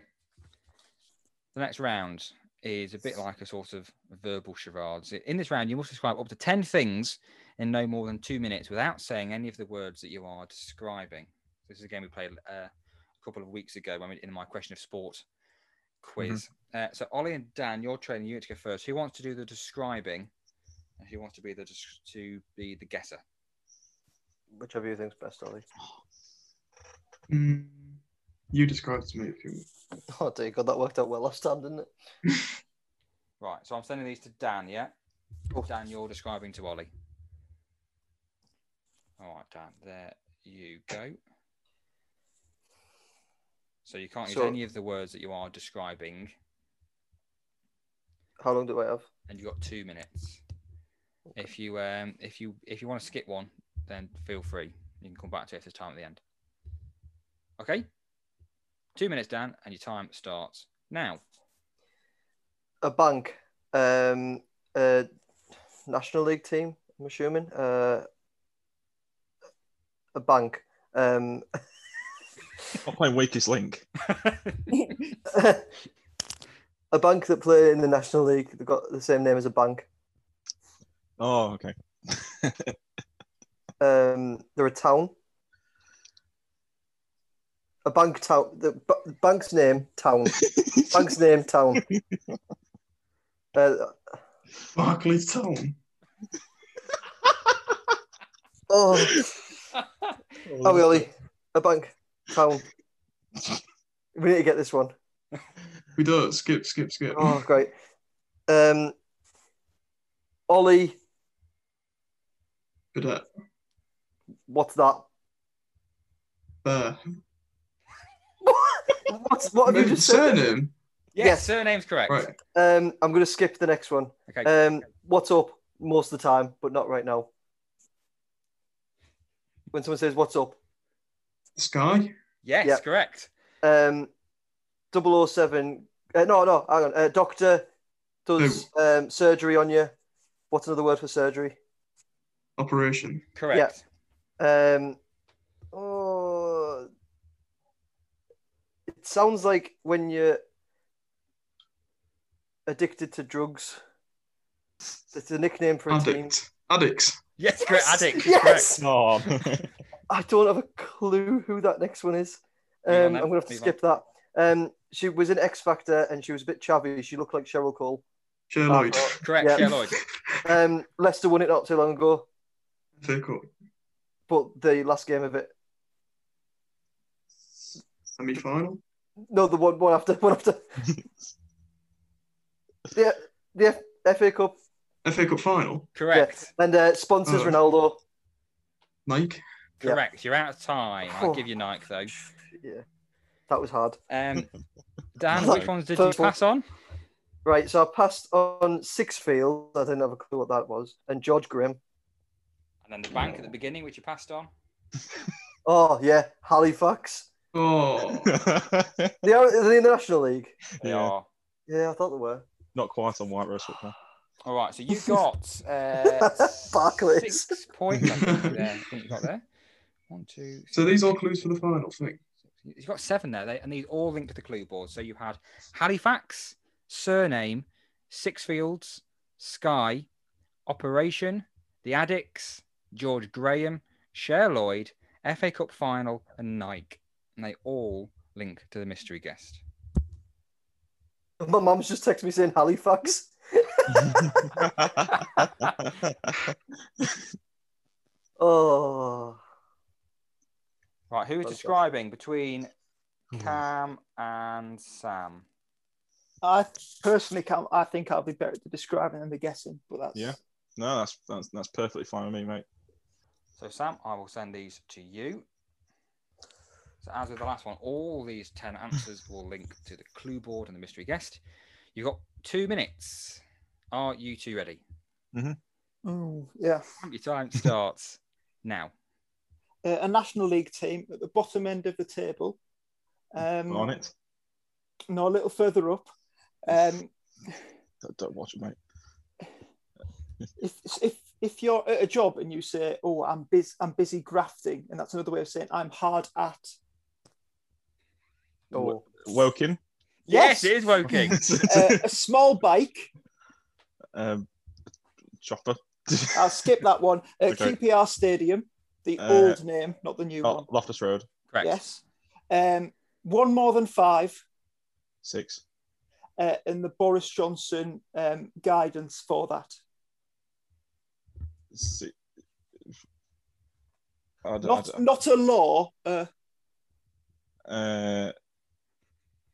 The next round is a bit like a sort of verbal charades. In this round, you must describe up to 10 things in no more than two minutes without saying any of the words that you are describing. This is a game we played uh, a couple of weeks ago when we, in my question of sport quiz. Uh, so, Ollie and Dan, you're training you to go first. Who wants to do the describing? And who wants to be the des- to be the guesser? Whichever you think's best, Ollie. Mm, you describe to me if you. Oh dear God, that worked out well last time, didn't it? Right. So I'm sending these to Dan. Yeah. Oh. Dan, you're describing to Ollie. All right, Dan. There you go. So you can't use So- any of the words that you are describing, How long do I have? and you've got two minutes. If you um if you if you want to skip one, then feel free. You can come back to it if there's time at the end. Okay. Two minutes, Dan, and your time starts now. A bank, um, a national league team. I'm assuming. Uh, a bank. Um, I'm playing Weakest Link. a bank that play in the national league. They've got the same name as a bank. Oh, okay. Um, they're a town. A bank town. The b- bank's name town. bank's name town. Uh, Barclays Town. oh, oh, really? A bank town. We need to get this one. We don't skip, skip, skip. Oh, great. Um, Ollie, Cadet. what's that? Bear. What's, what have you Maybe just said? surname. Yes, Yes. surname's correct. Right. Um, I'm going to skip the next one. Okay. Um, what's up? Most of the time, but not right now. When someone says "What's up," Sky. yes, yeah. correct. um, 007. Uh, no, no, hang on. Uh, doctor does um, surgery on you. What's another word for surgery? Operation. Correct. Yeah. Um, oh, it sounds like when you're addicted to drugs. It's a nickname for a team. Addict. Addicts. Yes, correct. Yes, Addict. is yes. Oh. I don't have a clue who that next one is. Move on Um, I'm gonna have to move skip that. Um, she was in X Factor and she was a bit chavvy. She looked like Cheryl Cole. Cher Lloyd. correct. Correct. Yeah. Yeah. Lloyd. Um, Leicester won it not too long ago, FA Cup. but the last game of it, Semi final. No, the one one after one after. the the F- FA Cup FA Cup final. Correct. and uh, sponsors Oh. Ronaldo. Nike. Yeah. Correct. You're out of time. I'll give you Nike though. Yeah, that was hard. Um, Dan, which ones did you pass on? Right, so I passed on six Sixfield. I didn't have a clue what that was, and George Graham. And then the bank at the beginning, which you passed on. Oh yeah, Halifax. Oh. They are, are they in the National League? They Yeah. are. Yeah, I thought they were. Not quite on White Rose football. All right. So you got uh, Barclays. six points. I think, there. I think you got there. One, two. so these are clues for the final thing. You've got seven there, they, and these all link to the clue board. So you had Halifax, surname, Sixfields, Sky, Operation, The Addicks, George Graham, Cher Lloyd, FA Cup final, and Nike. And they all link to the mystery guest. My mum's just texted me saying Halifax. Oh, Right, who is Okay. describing between hmm. Cam and Sam? I personally can't. I think I'll be better at describing than the guessing, but that's Yeah. no, that's, that's that's perfectly fine with me, mate. So, Sam, I will send these to you. So, as with the last one, all these 10 answers will link to the clue board and the mystery guest. You've got two minutes. Are you two ready? Ooh, yeah. Your time starts now. Uh, a national league team at the bottom end of the table. Um, on it. No, a little further up. Um, Don't, don't watch it, mate. if if if you're at a job and you say, "Oh, I'm busy, I'm busy grafting," and that's another way of saying I'm hard at. Oh, Woking. Yes, it is Woking. Uh, a small bike. um, chopper. I'll skip that one. Uh, Okay. QPR Stadium, the Uh, old name, not the new Oh, one. Loftus Road. Correct. Yes. Um, one more than five, Six. uh, and the Boris Johnson um, guidance for that. Six. I don't, Not I don't- not a law. Uh, uh,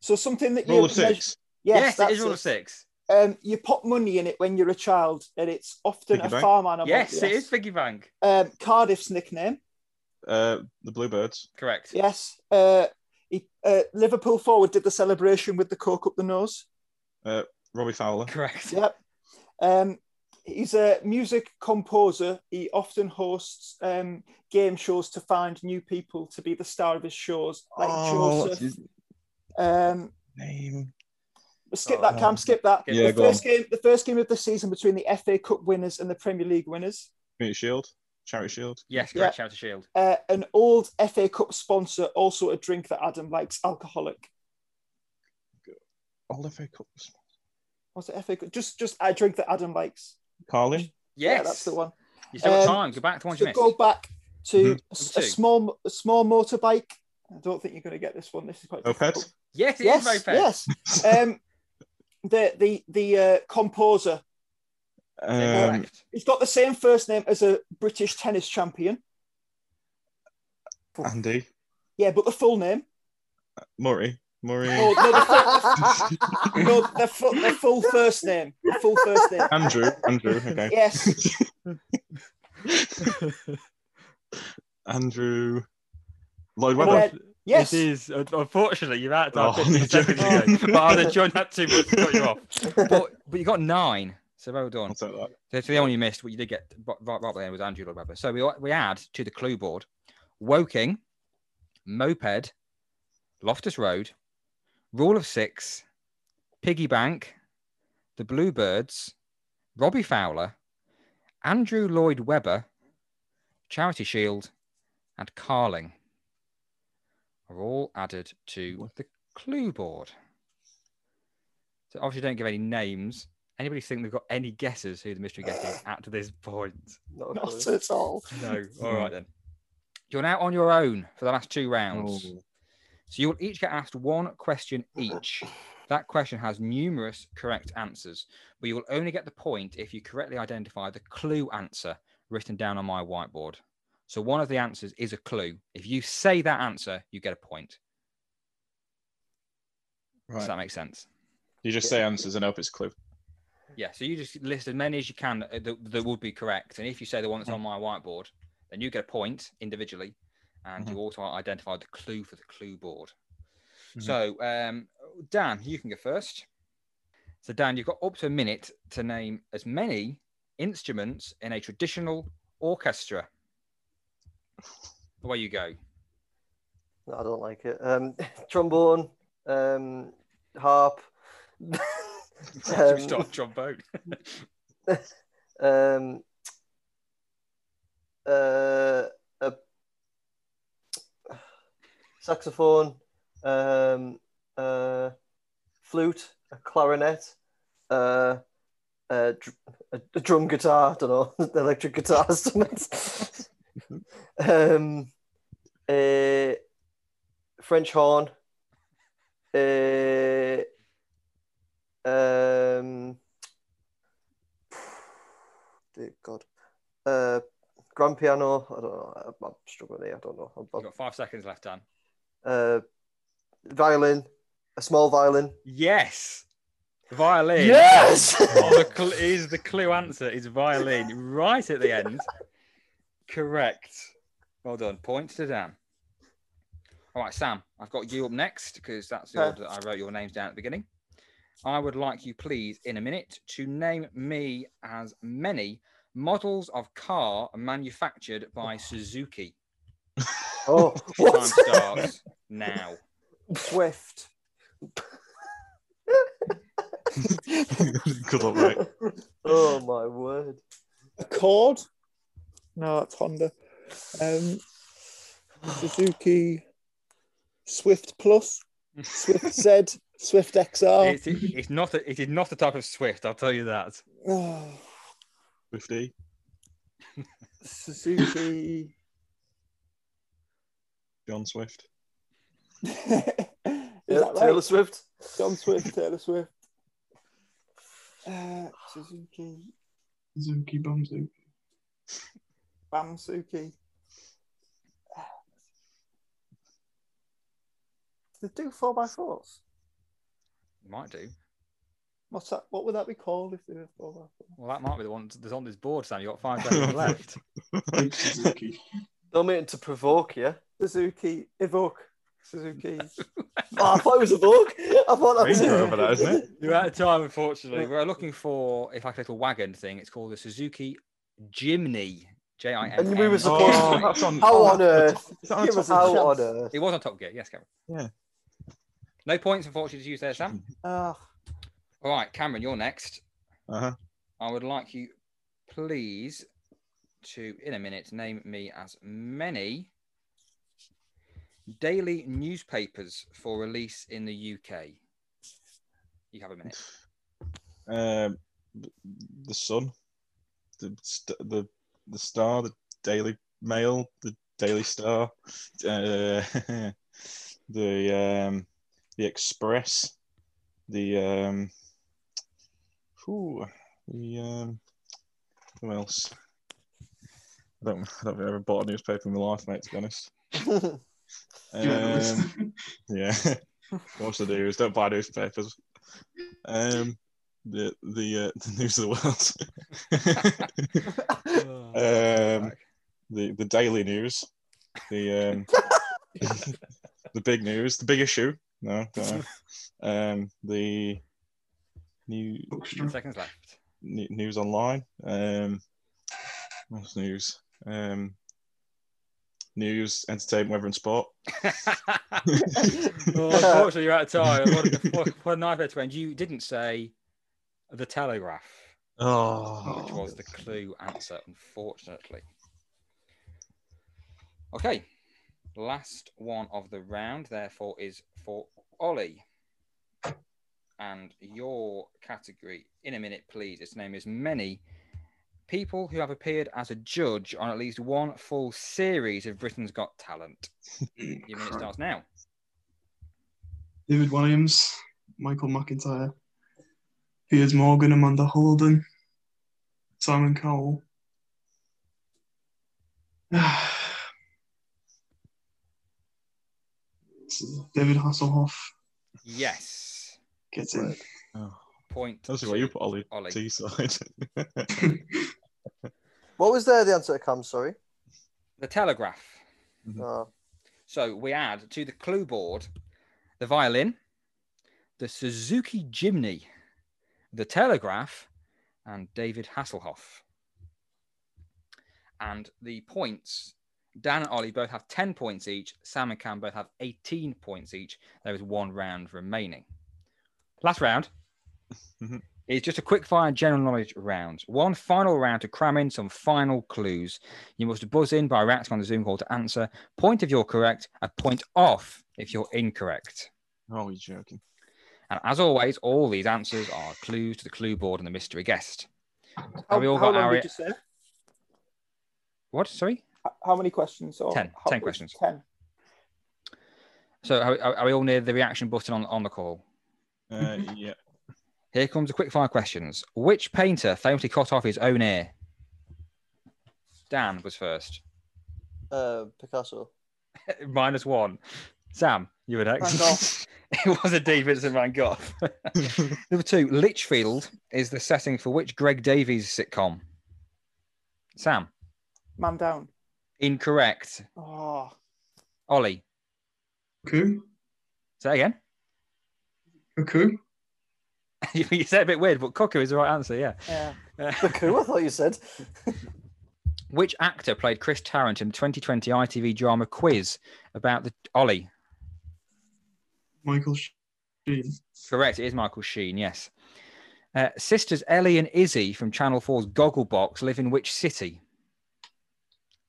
so something that rule you of measure- six. Yes, Yes, it that's is rule it. of six. Um, you put money in it when you're a child, and it's often Piggy a bank? farm animal. Yes, it is Piggy Bank. Um, Cardiff's nickname. Uh, the Bluebirds. Correct. Yes. Uh, he, uh, Liverpool forward did the celebration with the coke up the nose. Uh, Robbie Fowler. Correct. Yep. Um, he's a music composer. He often hosts um, game shows to find new people to be the star of his shows, like Oh, Joseph. His Um, name? skip Oh, that, Cam. Skip that. Yeah, the go first game, the first game of the season between the FA Cup winners and the Premier League winners. Community Shield. Charity Shield. Yes, Yeah. correct. Shout to Shield. Uh, an old FA Cup sponsor, also a drink that Adam likes, alcoholic. All FA Cups. What's it? FA Cup? Just, just a drink that Adam likes. Carlin. Yeah, Yes, that's the one. You still got Um, time. Go back to one you missed. go back to Mhm. a, a small, a small motorbike. I don't think you're going to get this one. This is quite Moped. difficult. Yes, it is Yes, Moped. yes. Um, the the the uh, composer. Um, He's got the same first name as a British tennis champion. Andy. Yeah, but the full name. Murray. Murray. No, no, the full, no, the full, the full first name. The full first name. Andrew. Andrew. Okay. Yes. Andrew. Lloyd And Webber. then- yes. It is. Un- Unfortunately, you're out. Oh, to 50 you joking? But I'd enjoyed that too much to cut you off. But, but you got nine. So well done. I'll take that. So the only one you missed, what you did get right, right, right at the end was Andrew Lloyd Webber. So we, we add to the clue board Woking, Moped, Loftus Road, Rule of Six, Piggy Bank, the Bluebirds, Robbie Fowler, Andrew Lloyd Webber, Charity Shield, and Carling are all added to hmm. the clue board. So obviously don't give any names. Anybody think they've got any guesses who the mystery guest is at this point? Not Not at all. No. All right then. You're now on your own for the last two rounds. Oh. So you'll each get asked one question each. That question has numerous correct answers, but you will only get the point if you correctly identify the clue answer written down on my whiteboard. So one of the answers is a clue. If you say that answer, you get a point. Does that make sense? You just say answers and hope it's a clue. Yeah. So you just list as many as you can that, that, that would be correct. And if you say the one that's on my whiteboard, then you get a point individually, and you also identify the clue for the clue board. Mhm. So, um, Dan, you can go first. So, Dan, you've got up to a minute to name as many instruments in a traditional orchestra. Away you go. No, I don't like it. Um, trombone, um, harp, Should we um, start trombone? um, uh, a saxophone, um, uh, flute, a clarinet, uh, a, dr- a, a drum guitar. I don't know, electric guitar, something. Um, a French horn. A, um, dear God. Uh, grand piano. I don't know. I'm, struggling here. I don't know. You've got five seconds left, Dan. uh, violin, a small violin. Yes. Violin. Yes. Oh, the cl- is the clue answer is violin right at the end. Correct. Well done. Points to Dan. All right, Sam, I've got you up next because that's the Okay. order that I wrote your names down at the beginning. I would like you, please, in a minute, to name me as many models of car manufactured by Suzuki. oh, Time what? starts now. Swift. Good luck, mate. oh my word. Accord? No, that's Honda. Um, Suzuki Swift Plus, Swift Z, Swift XR. It's, it's not. A, it is not the type of Swift. I'll tell you that. Oh, 50. Suzuki. John Swift. Is Yeah, that Taylor? Swift. John Swift, Taylor Swift. Uh, Suzuki, Suzuki Bamsu. Bamsuki. Do they do four by fours? Might do. What's that? What would that be called if they were four by four? Well, that might be the one that's on this board, Sam. You got five seconds left. Big Suzuki. Don't mean to provoke you. Suzuki Evoque. Suzuki. Oh, I thought it was Evoke. I thought that was it. over that, isn't it? You're out of time, unfortunately. We're looking for if I like a little wagon thing. It's called the Suzuki Jimny. J I M. And we were supposed Oh, to. that's on. How on earth? Is that on Give top us of How on earth? It was on Top Gear. Yes, Cameron. Yeah. No points, unfortunately, to use there, Sam. Ah, All right, Cameron, you're next. Uh-huh. I would like you, please, to in a minute name me as many daily newspapers for release in the UK. You have a minute. Um, the Sun, the the the Star, the Daily Mail, the Daily Star, uh, the um, the Express, the um, whew, the um, who else? I don't, I don't think I've ever bought a newspaper in my life, mate. To be honest. Um, yeah. What's the news? Don't buy newspapers. Um, the the uh, the news of the world. um, the the daily news. The um, the big news. The big issue. No. Um, the new seconds left. ne- news online. Um, what's news? Um, news, entertainment, weather, and sport. well, unfortunately, you're out of time. What, what, what a nightmare to end. You didn't say the Telegraph, Oh, which was the clue answer, unfortunately. Okay, last one of the round, therefore, is for Ollie. And your category, in a minute, please. Its name is Many People who have appeared as a judge on at least one full series of Britain's Got Talent. Your minute starts now. David Williams, Michael McIntyre, Piers Morgan, Amanda Holden, Simon Cowell. David Hasselhoff Yes. gets in. oh. Point. That's to where you put Ollie Ollie. Teesside. What was there the answer to Cam? Sorry. The Telegraph. Mhm. Oh, So we add to the clue board the violin, the Suzuki Jimny, the Telegraph, and David Hasselhoff. And the points, Dan and Ollie both have 10 points each. Sam and Cam both have 18 points each. There is one round remaining. Last round Mhm. is just a quick fire general knowledge round. One final round to cram in some final clues. You must buzz in by reacting on the Zoom call to answer. Point if you're correct, a point off if you're incorrect. oh, you're joking. And as always, all these answers are clues to the clue board and the mystery guest. how, Have we all how got long our- did you say? What? Sorry. How many questions? Or Ten. how- Ten questions. Ten. So are, are- are we all near the reaction button on, on the call? Uh, yeah. Here comes the quick fire questions. Which painter famously cut off his own ear? Dan was first. uh, Picasso. Minus one. Sam, you were next. It was indeed Vincent Van Gogh. Number two, Lichfield is the setting for which Greg Davies sitcom? Sam, Man down. incorrect. Oh, Ollie, Cuckoo? say again. Cuckoo? you said a bit weird, but Cuckoo is the right answer, yeah. yeah. Uh, Who I thought you said. which actor played Chris Tarrant in the 2020 ITV drama quiz about the Ollie? Michael Sheen. Correct, it is Michael Sheen, yes. Uh, sisters Ellie and Izzy from Channel 4's Gogglebox live in which city?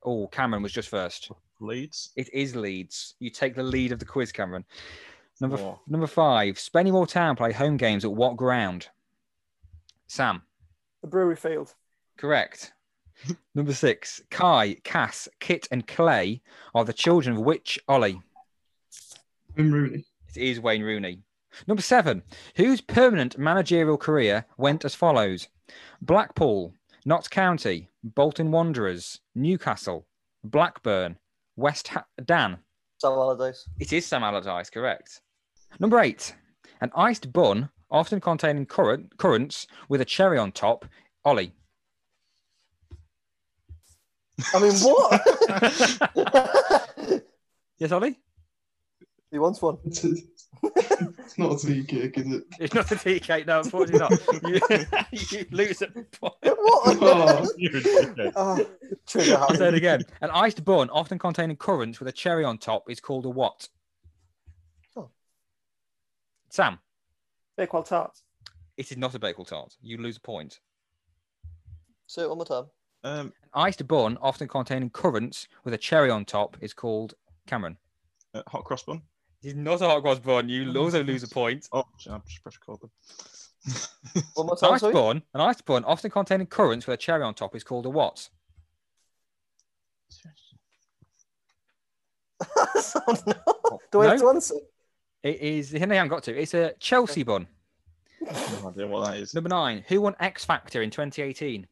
Oh, Cameron was just first. Leeds. It is Leeds. You take the lead of the quiz, Cameron. Number Four. number five. Spennymoor Town play home games at what ground? Sam. The Brewery Field. Correct. number six. Kai, Cass, Kit, and Clay are the children of which Ollie? Wayne Rooney. Is Wayne Rooney. Number seven. Whose permanent managerial career went as follows? Blackpool, Notts County, Bolton Wanderers, Newcastle, Blackburn, West ha- Dan. Sam Allardyce. It is Sam Allardyce, correct. Number eight, an iced bun, often containing currant, currants with a cherry on top. Ollie. I mean, what? Yes, Ollie? He wants one. It's, it's not a tea cake, is it? It's not a tea cake, no, unfortunately not. You, you lose a point. What? Oh, You're oh, trigger I'll say it again. An iced bun, often containing currants with a cherry on top, is called a what? Oh. Sam, Bakewell Tarts. it is not a bagel tart. You lose a point. Say it one more time. Um, An iced bun, often containing currants with a cherry on top, is called Cameron. uh, hot cross bun. It is not a hot cross bun. You also lose a point. Oh, I'm just pressure called them. One more An time, iced sorry. bun, an iced bun, often containing currants with a cherry on top, is called a what? oh, no. Do I have No. to answer? It is. Here they haven't got to. It's a Chelsea bun. no idea what that is. Number nine. Who won X Factor in 2018?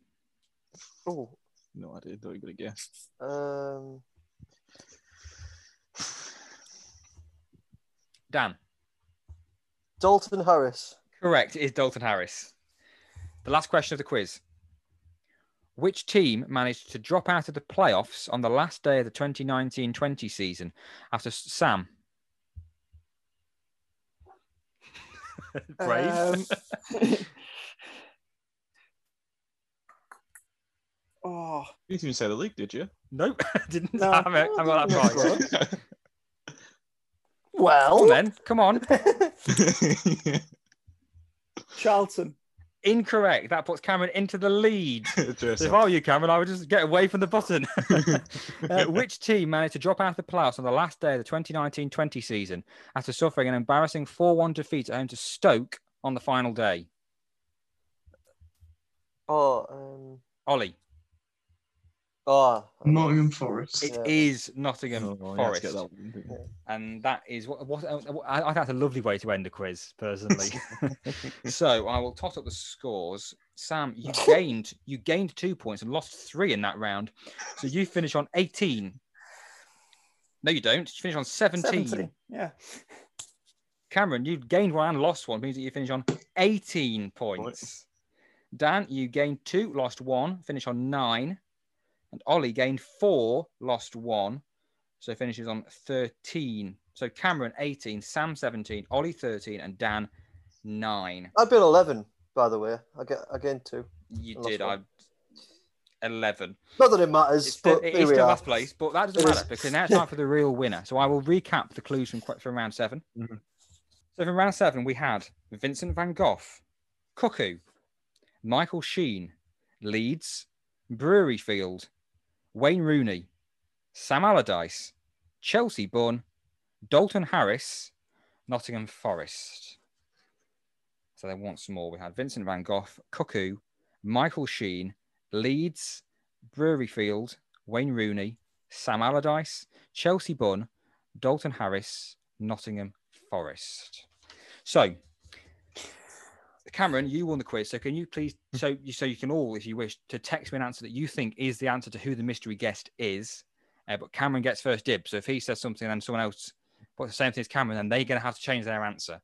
Oh, No idea. Don't even guess. um, Dan. Dalton Harris. Correct. It is Dalton Harris. The last question of the quiz. Which team managed to drop out of the playoffs on the last day of the 2019 20 season after Sam? Brave. Um, oh, You didn't even say the league, did you? nope. Didn't No. have it. I got that right. Well. Come on then. Come on. Charlton. Incorrect. That puts Cameron into the lead. So if I were you, Cameron, I would just get away from the button. uh, which team managed to drop out of the playoffs on the last day of the 2019 20 season after suffering an embarrassing 4 1 defeat at home to Stoke on the final day? oh, um, Ollie, oh, Nottingham Forest. it Yeah. is Nottingham Oh, yeah, Forest. that one. And that is what, uh, what I, I think that's a lovely way to end a quiz, personally. so I will tot up the scores. Sam, you gained you gained two points and lost three in that round. So you finish on 18. No, you don't. You finish on 17. 17. Yeah. Cameron, you gained one and lost one, means that you finish on 18 points. Dan, you gained two, lost one, finish on nine. And Ollie gained four, lost one, so finishes on 13. So Cameron 18, Sam 17, Ollie 13, and Dan 9. I've been 11, by the way. I get again two. You I did. I one. 11. Not that it matters, It's but still, it here is we still are. last place, but that doesn't It matter is. because now it's time for the real winner. So I will recap the clues from, from round 7 Mhm. So from round seven, we had Vincent van Gogh, Cuckoo, Michael Sheen, Leeds, Brewery Field, Wayne Rooney, Sam Allardyce, Chelsea Bun, Dalton Harris, Nottingham Forest. So then once more, we had Vincent van Gogh, Cuckoo, Michael Sheen, Leeds, Brewery Field, Wayne Rooney, Sam Allardyce, Chelsea Bun, Dalton Harris, Nottingham Forest. So, Cameron, you won the quiz. So, can you please, so you, so you can all, if you wish, to text me an answer that you think is the answer to who the mystery guest is. Uh, but Cameron gets first dibs. So if he says something and someone else puts the same thing as Cameron, then they're going to have to change their answer.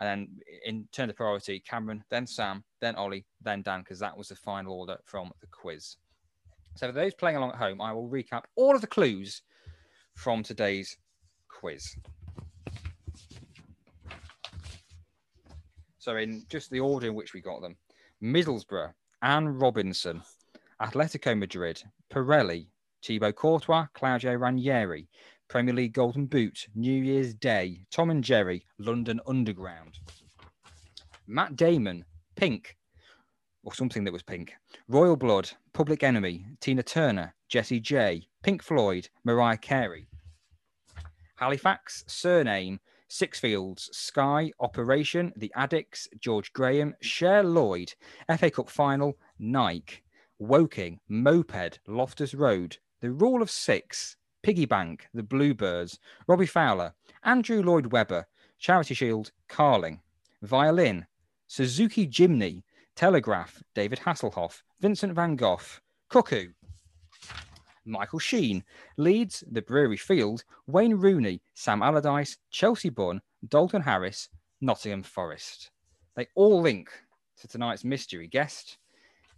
And then, in terms of priority, Cameron, then Sam, then Ollie, then Dan, because that was the final order from the quiz. So, for those playing along at home, I will recap all of the clues from today's quiz. So, in just the order in which we got them Middlesbrough, Anne Robinson, Atletico Madrid, Pirelli, Thibaut Courtois, Claudio Ranieri, Premier League Golden Boot, New Year's Day, Tom and Jerry, London Underground. Matt Damon, Pink, or something that was pink. Royal Blood, Public Enemy, Tina Turner, Jessie J, Pink Floyd, Mariah Carey. Halifax, surname, Sixfields, Sky, Operation, The Addicks, George Graham, Cher Lloyd, FA Cup Final, Nike, Woking, Moped, Loftus Road, The Rule of Six, Piggy Bank, The Bluebirds, Robbie Fowler, Andrew Lloyd Webber, Charity Shield, Carling, Violin, Suzuki Jimny, Telegraph, David Hasselhoff, Vincent van Gogh, Cuckoo, Michael Sheen, Leeds, The Brewery Field, Wayne Rooney, Sam Allardyce, Chelsea Bun, Dalton Harris, Nottingham Forest. They all link to tonight's mystery guest.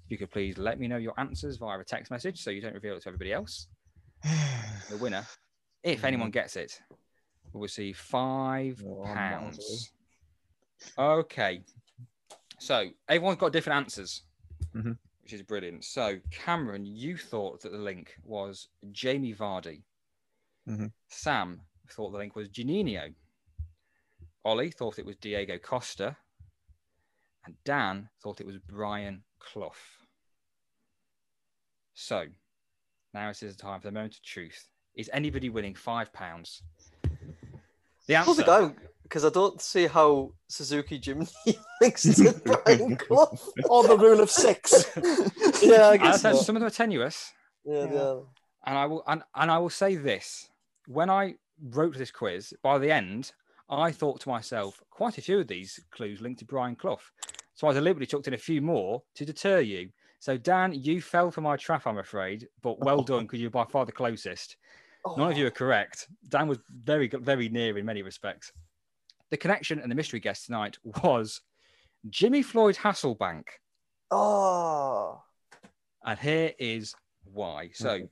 If you could please let me know your answers via a text message so you don't reveal it to everybody else. The winner, if anyone gets it, will receive five Oh, pounds. Okay. So everyone's got different answers, Mhm. Which is brilliant. So Cameron, you thought that the link was Jamie Vardy. Mhm. Sam thought the link was Juninho. Ollie thought it was Diego Costa. And Dan thought it was Brian Clough. So now it is the time for the moment of truth. Is anybody winning five pounds? The I don't think answer. I'm because I don't see how Suzuki Jimny links to Brian Clough. Or the rule of six. yeah, I I guess said so. some of them are tenuous. Yeah, Yeah. yeah. and I will and, and I will say this: when I wrote this quiz, by the end, I thought to myself, quite a few of these clues linked to Brian Clough. So I deliberately chucked in a few more to deter you. So Dan, you fell for my trap, I'm afraid, but well oh. done because you're by far the closest. None of you oh. are correct. Dan was very, very near in many respects. The connection and the mystery guest tonight was Jimmy Floyd Hasselbaink. Oh, And here is why. So,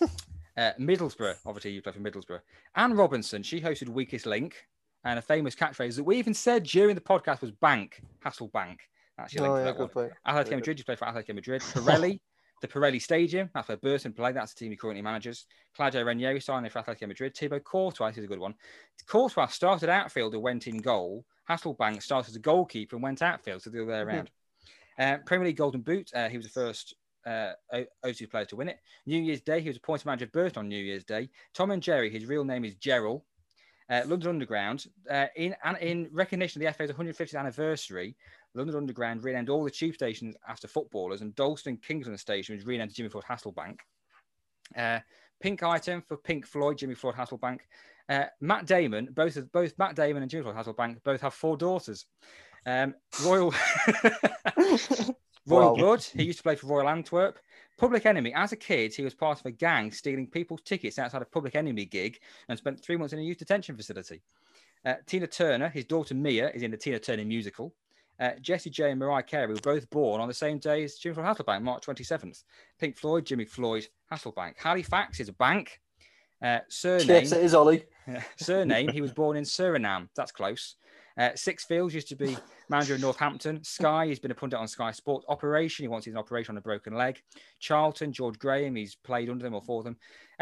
uh, Middlesbrough, obviously, you play for Middlesbrough. Anne Robinson, she hosted Weakest Link, and a famous catchphrase that we even said during the podcast was Bank, Hasselbaink. That's your link oh yeah, that one. good point. Atletico Madrid, you played for Atletico Madrid. Pirelli, the Pirelli Stadium, that's where Burton played. That's the team he currently manages. Claudio Ranieri signed for Atletico Madrid. Thibaut Courtois is a good one. Courtois started outfield and went in goal. Hasselbaink started as a goalkeeper and went outfield, so the other way around. Uh, Premier League Golden Boot, uh, he was the first uh, O2 player to win it. New Year's Day, he was appointed manager of Burton on New Year's Day. Tom and Jerry, his real name is Gerald. Uh, London Underground, uh, in and in recognition of the FA's 150th anniversary, London Underground renamed all the tube stations after footballers, and Dalston Kingsland Station was renamed to Jimmy Floyd Hasselbaink. Uh, pink item for Pink Floyd, Jimmy Floyd Hasselbaink. Uh, Matt Damon, both of, both Matt Damon and Jimmy Floyd Hasselbaink both have four daughters. Um, Royal Royal Wow. Blood, he used to play for Royal Antwerp. Public Enemy, as a kid, he was part of a gang stealing people's tickets outside a Public Enemy gig and spent three months in a youth detention facility. Uh, Tina Turner, his daughter Mia, is in the Tina Turner musical. Uh, Jessie J and Mariah Carey were both born on the same day as Jimmy Floyd Hasselbaink, March 27th. Pink Floyd, Jimmy Floyd Hasselbaink. Halifax is a bank. Uh, surname, Yes, it is Ollie. surname, he was born in Suriname. That's close. Uh, Sixfields used to be manager of Northampton. Sky, he's been a pundit on Sky Sports. Operation, he wants his operation on a broken leg. Charlton, George Graham, he's played under them or for them.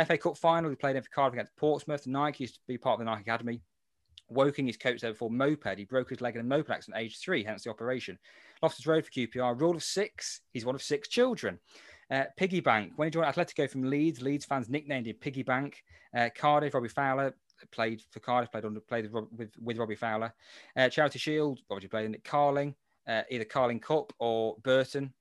FA Cup final, he played in for Cardiff against Portsmouth. Nike used to be part of the Nike Academy. Woking, his coach there before Moped. He broke his leg in a moped accident at age three, hence the operation. Loftus Road for QPR. Rule of six, he's one of six children. Uh, Piggy Bank, when he joined Atletico from Leeds, Leeds fans nicknamed him Piggy Bank. Uh, Cardiff, Robbie Fowler played for Cardiff, played under played with, with, Robbie Fowler. Uh, Charity Shield, obviously played in it. Carling, uh, either Carling Cup or Burton.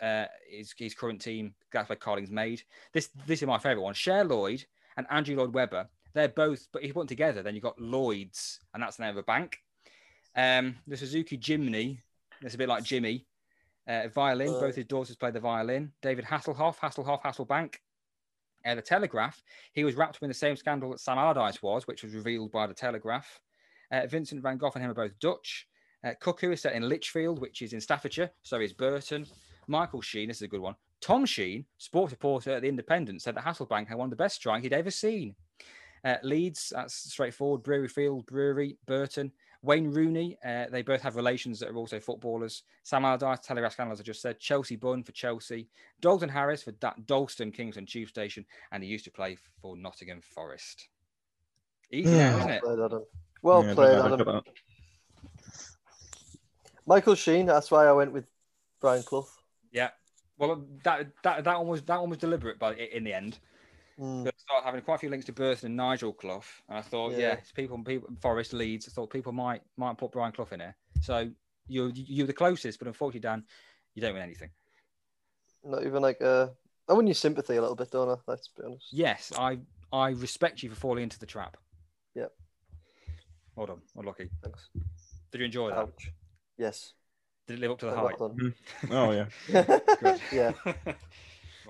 Uh, his, his current team, that's where Carling's made. This this is my favourite one. Cher Lloyd and Andrew Lloyd Webber. They're both, but if you put them together, then you've got Lloyd's, and that's the name of a bank. Um, the Suzuki Jimny, that's a bit like Jimmy. Uh, violin, Uh. both his daughters play the violin. David Hasselhoff, Hasselhoff, Hasselbaink. Uh, the Telegraph, he was wrapped up in the same scandal that Sam Allardyce was, which was revealed by the Telegraph. Uh, Vincent van Gogh and him are both Dutch. Uh, Cuckoo is set in Lichfield, which is in Staffordshire. So is Burton. Michael Sheen, this is a good one. Tom Sheen, sports reporter at The Independent, said that Hasselbaink had one of the best strikes he'd ever seen. Uh, Leeds, that's straightforward. Brewery Field, Brewery, Burton. Wayne Rooney, uh, they both have relations that are also footballers. Sam Allardyce, Telegraph scandal, as I just said. Chelsea Bun for Chelsea. Dalton Harris for da- Dalston Kingston Tube Station. And he used to play for Nottingham Forest. Easy now, isn't Well it? played, Adam. Well Yeah, played, don't Adam. Michael Sheen. That's why I went with Brian Clough. Yeah. Well, that that that one was that one was deliberate, but in the end, Mm. I started having quite a few links to Burton and Nigel Clough, and I thought, yeah, Yeah. it's people, people, Forest, Leeds. I thought people might might put Brian Clough in there. So you're you're the closest, but unfortunately, Dan, you don't win anything. Not even like uh, I win your sympathy a little bit, don't I? Let's be honest. Yes, I I respect you for falling into the trap. Yep. Well done. Well, lucky. Thanks. Did you enjoy that? Yes. Did it live up to the Well hype? done. Oh yeah. Good. yeah.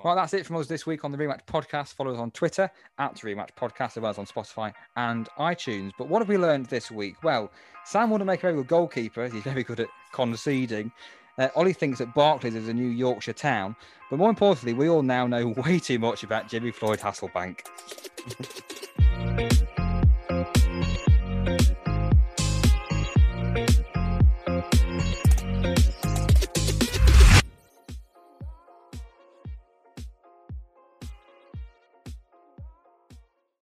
Well, that's it from us this week on the Rematch Podcast. Follow us on Twitter at Rematch Podcast, as well as on Spotify and iTunes. But what have we learned this week? Well, Sam wouldn't make a very good goalkeeper. He's very good at conceding. Uh, Ollie thinks that Barclays is a new Yorkshire town. But more importantly, we all now know way too much about Jimmy Floyd Hasselbaink.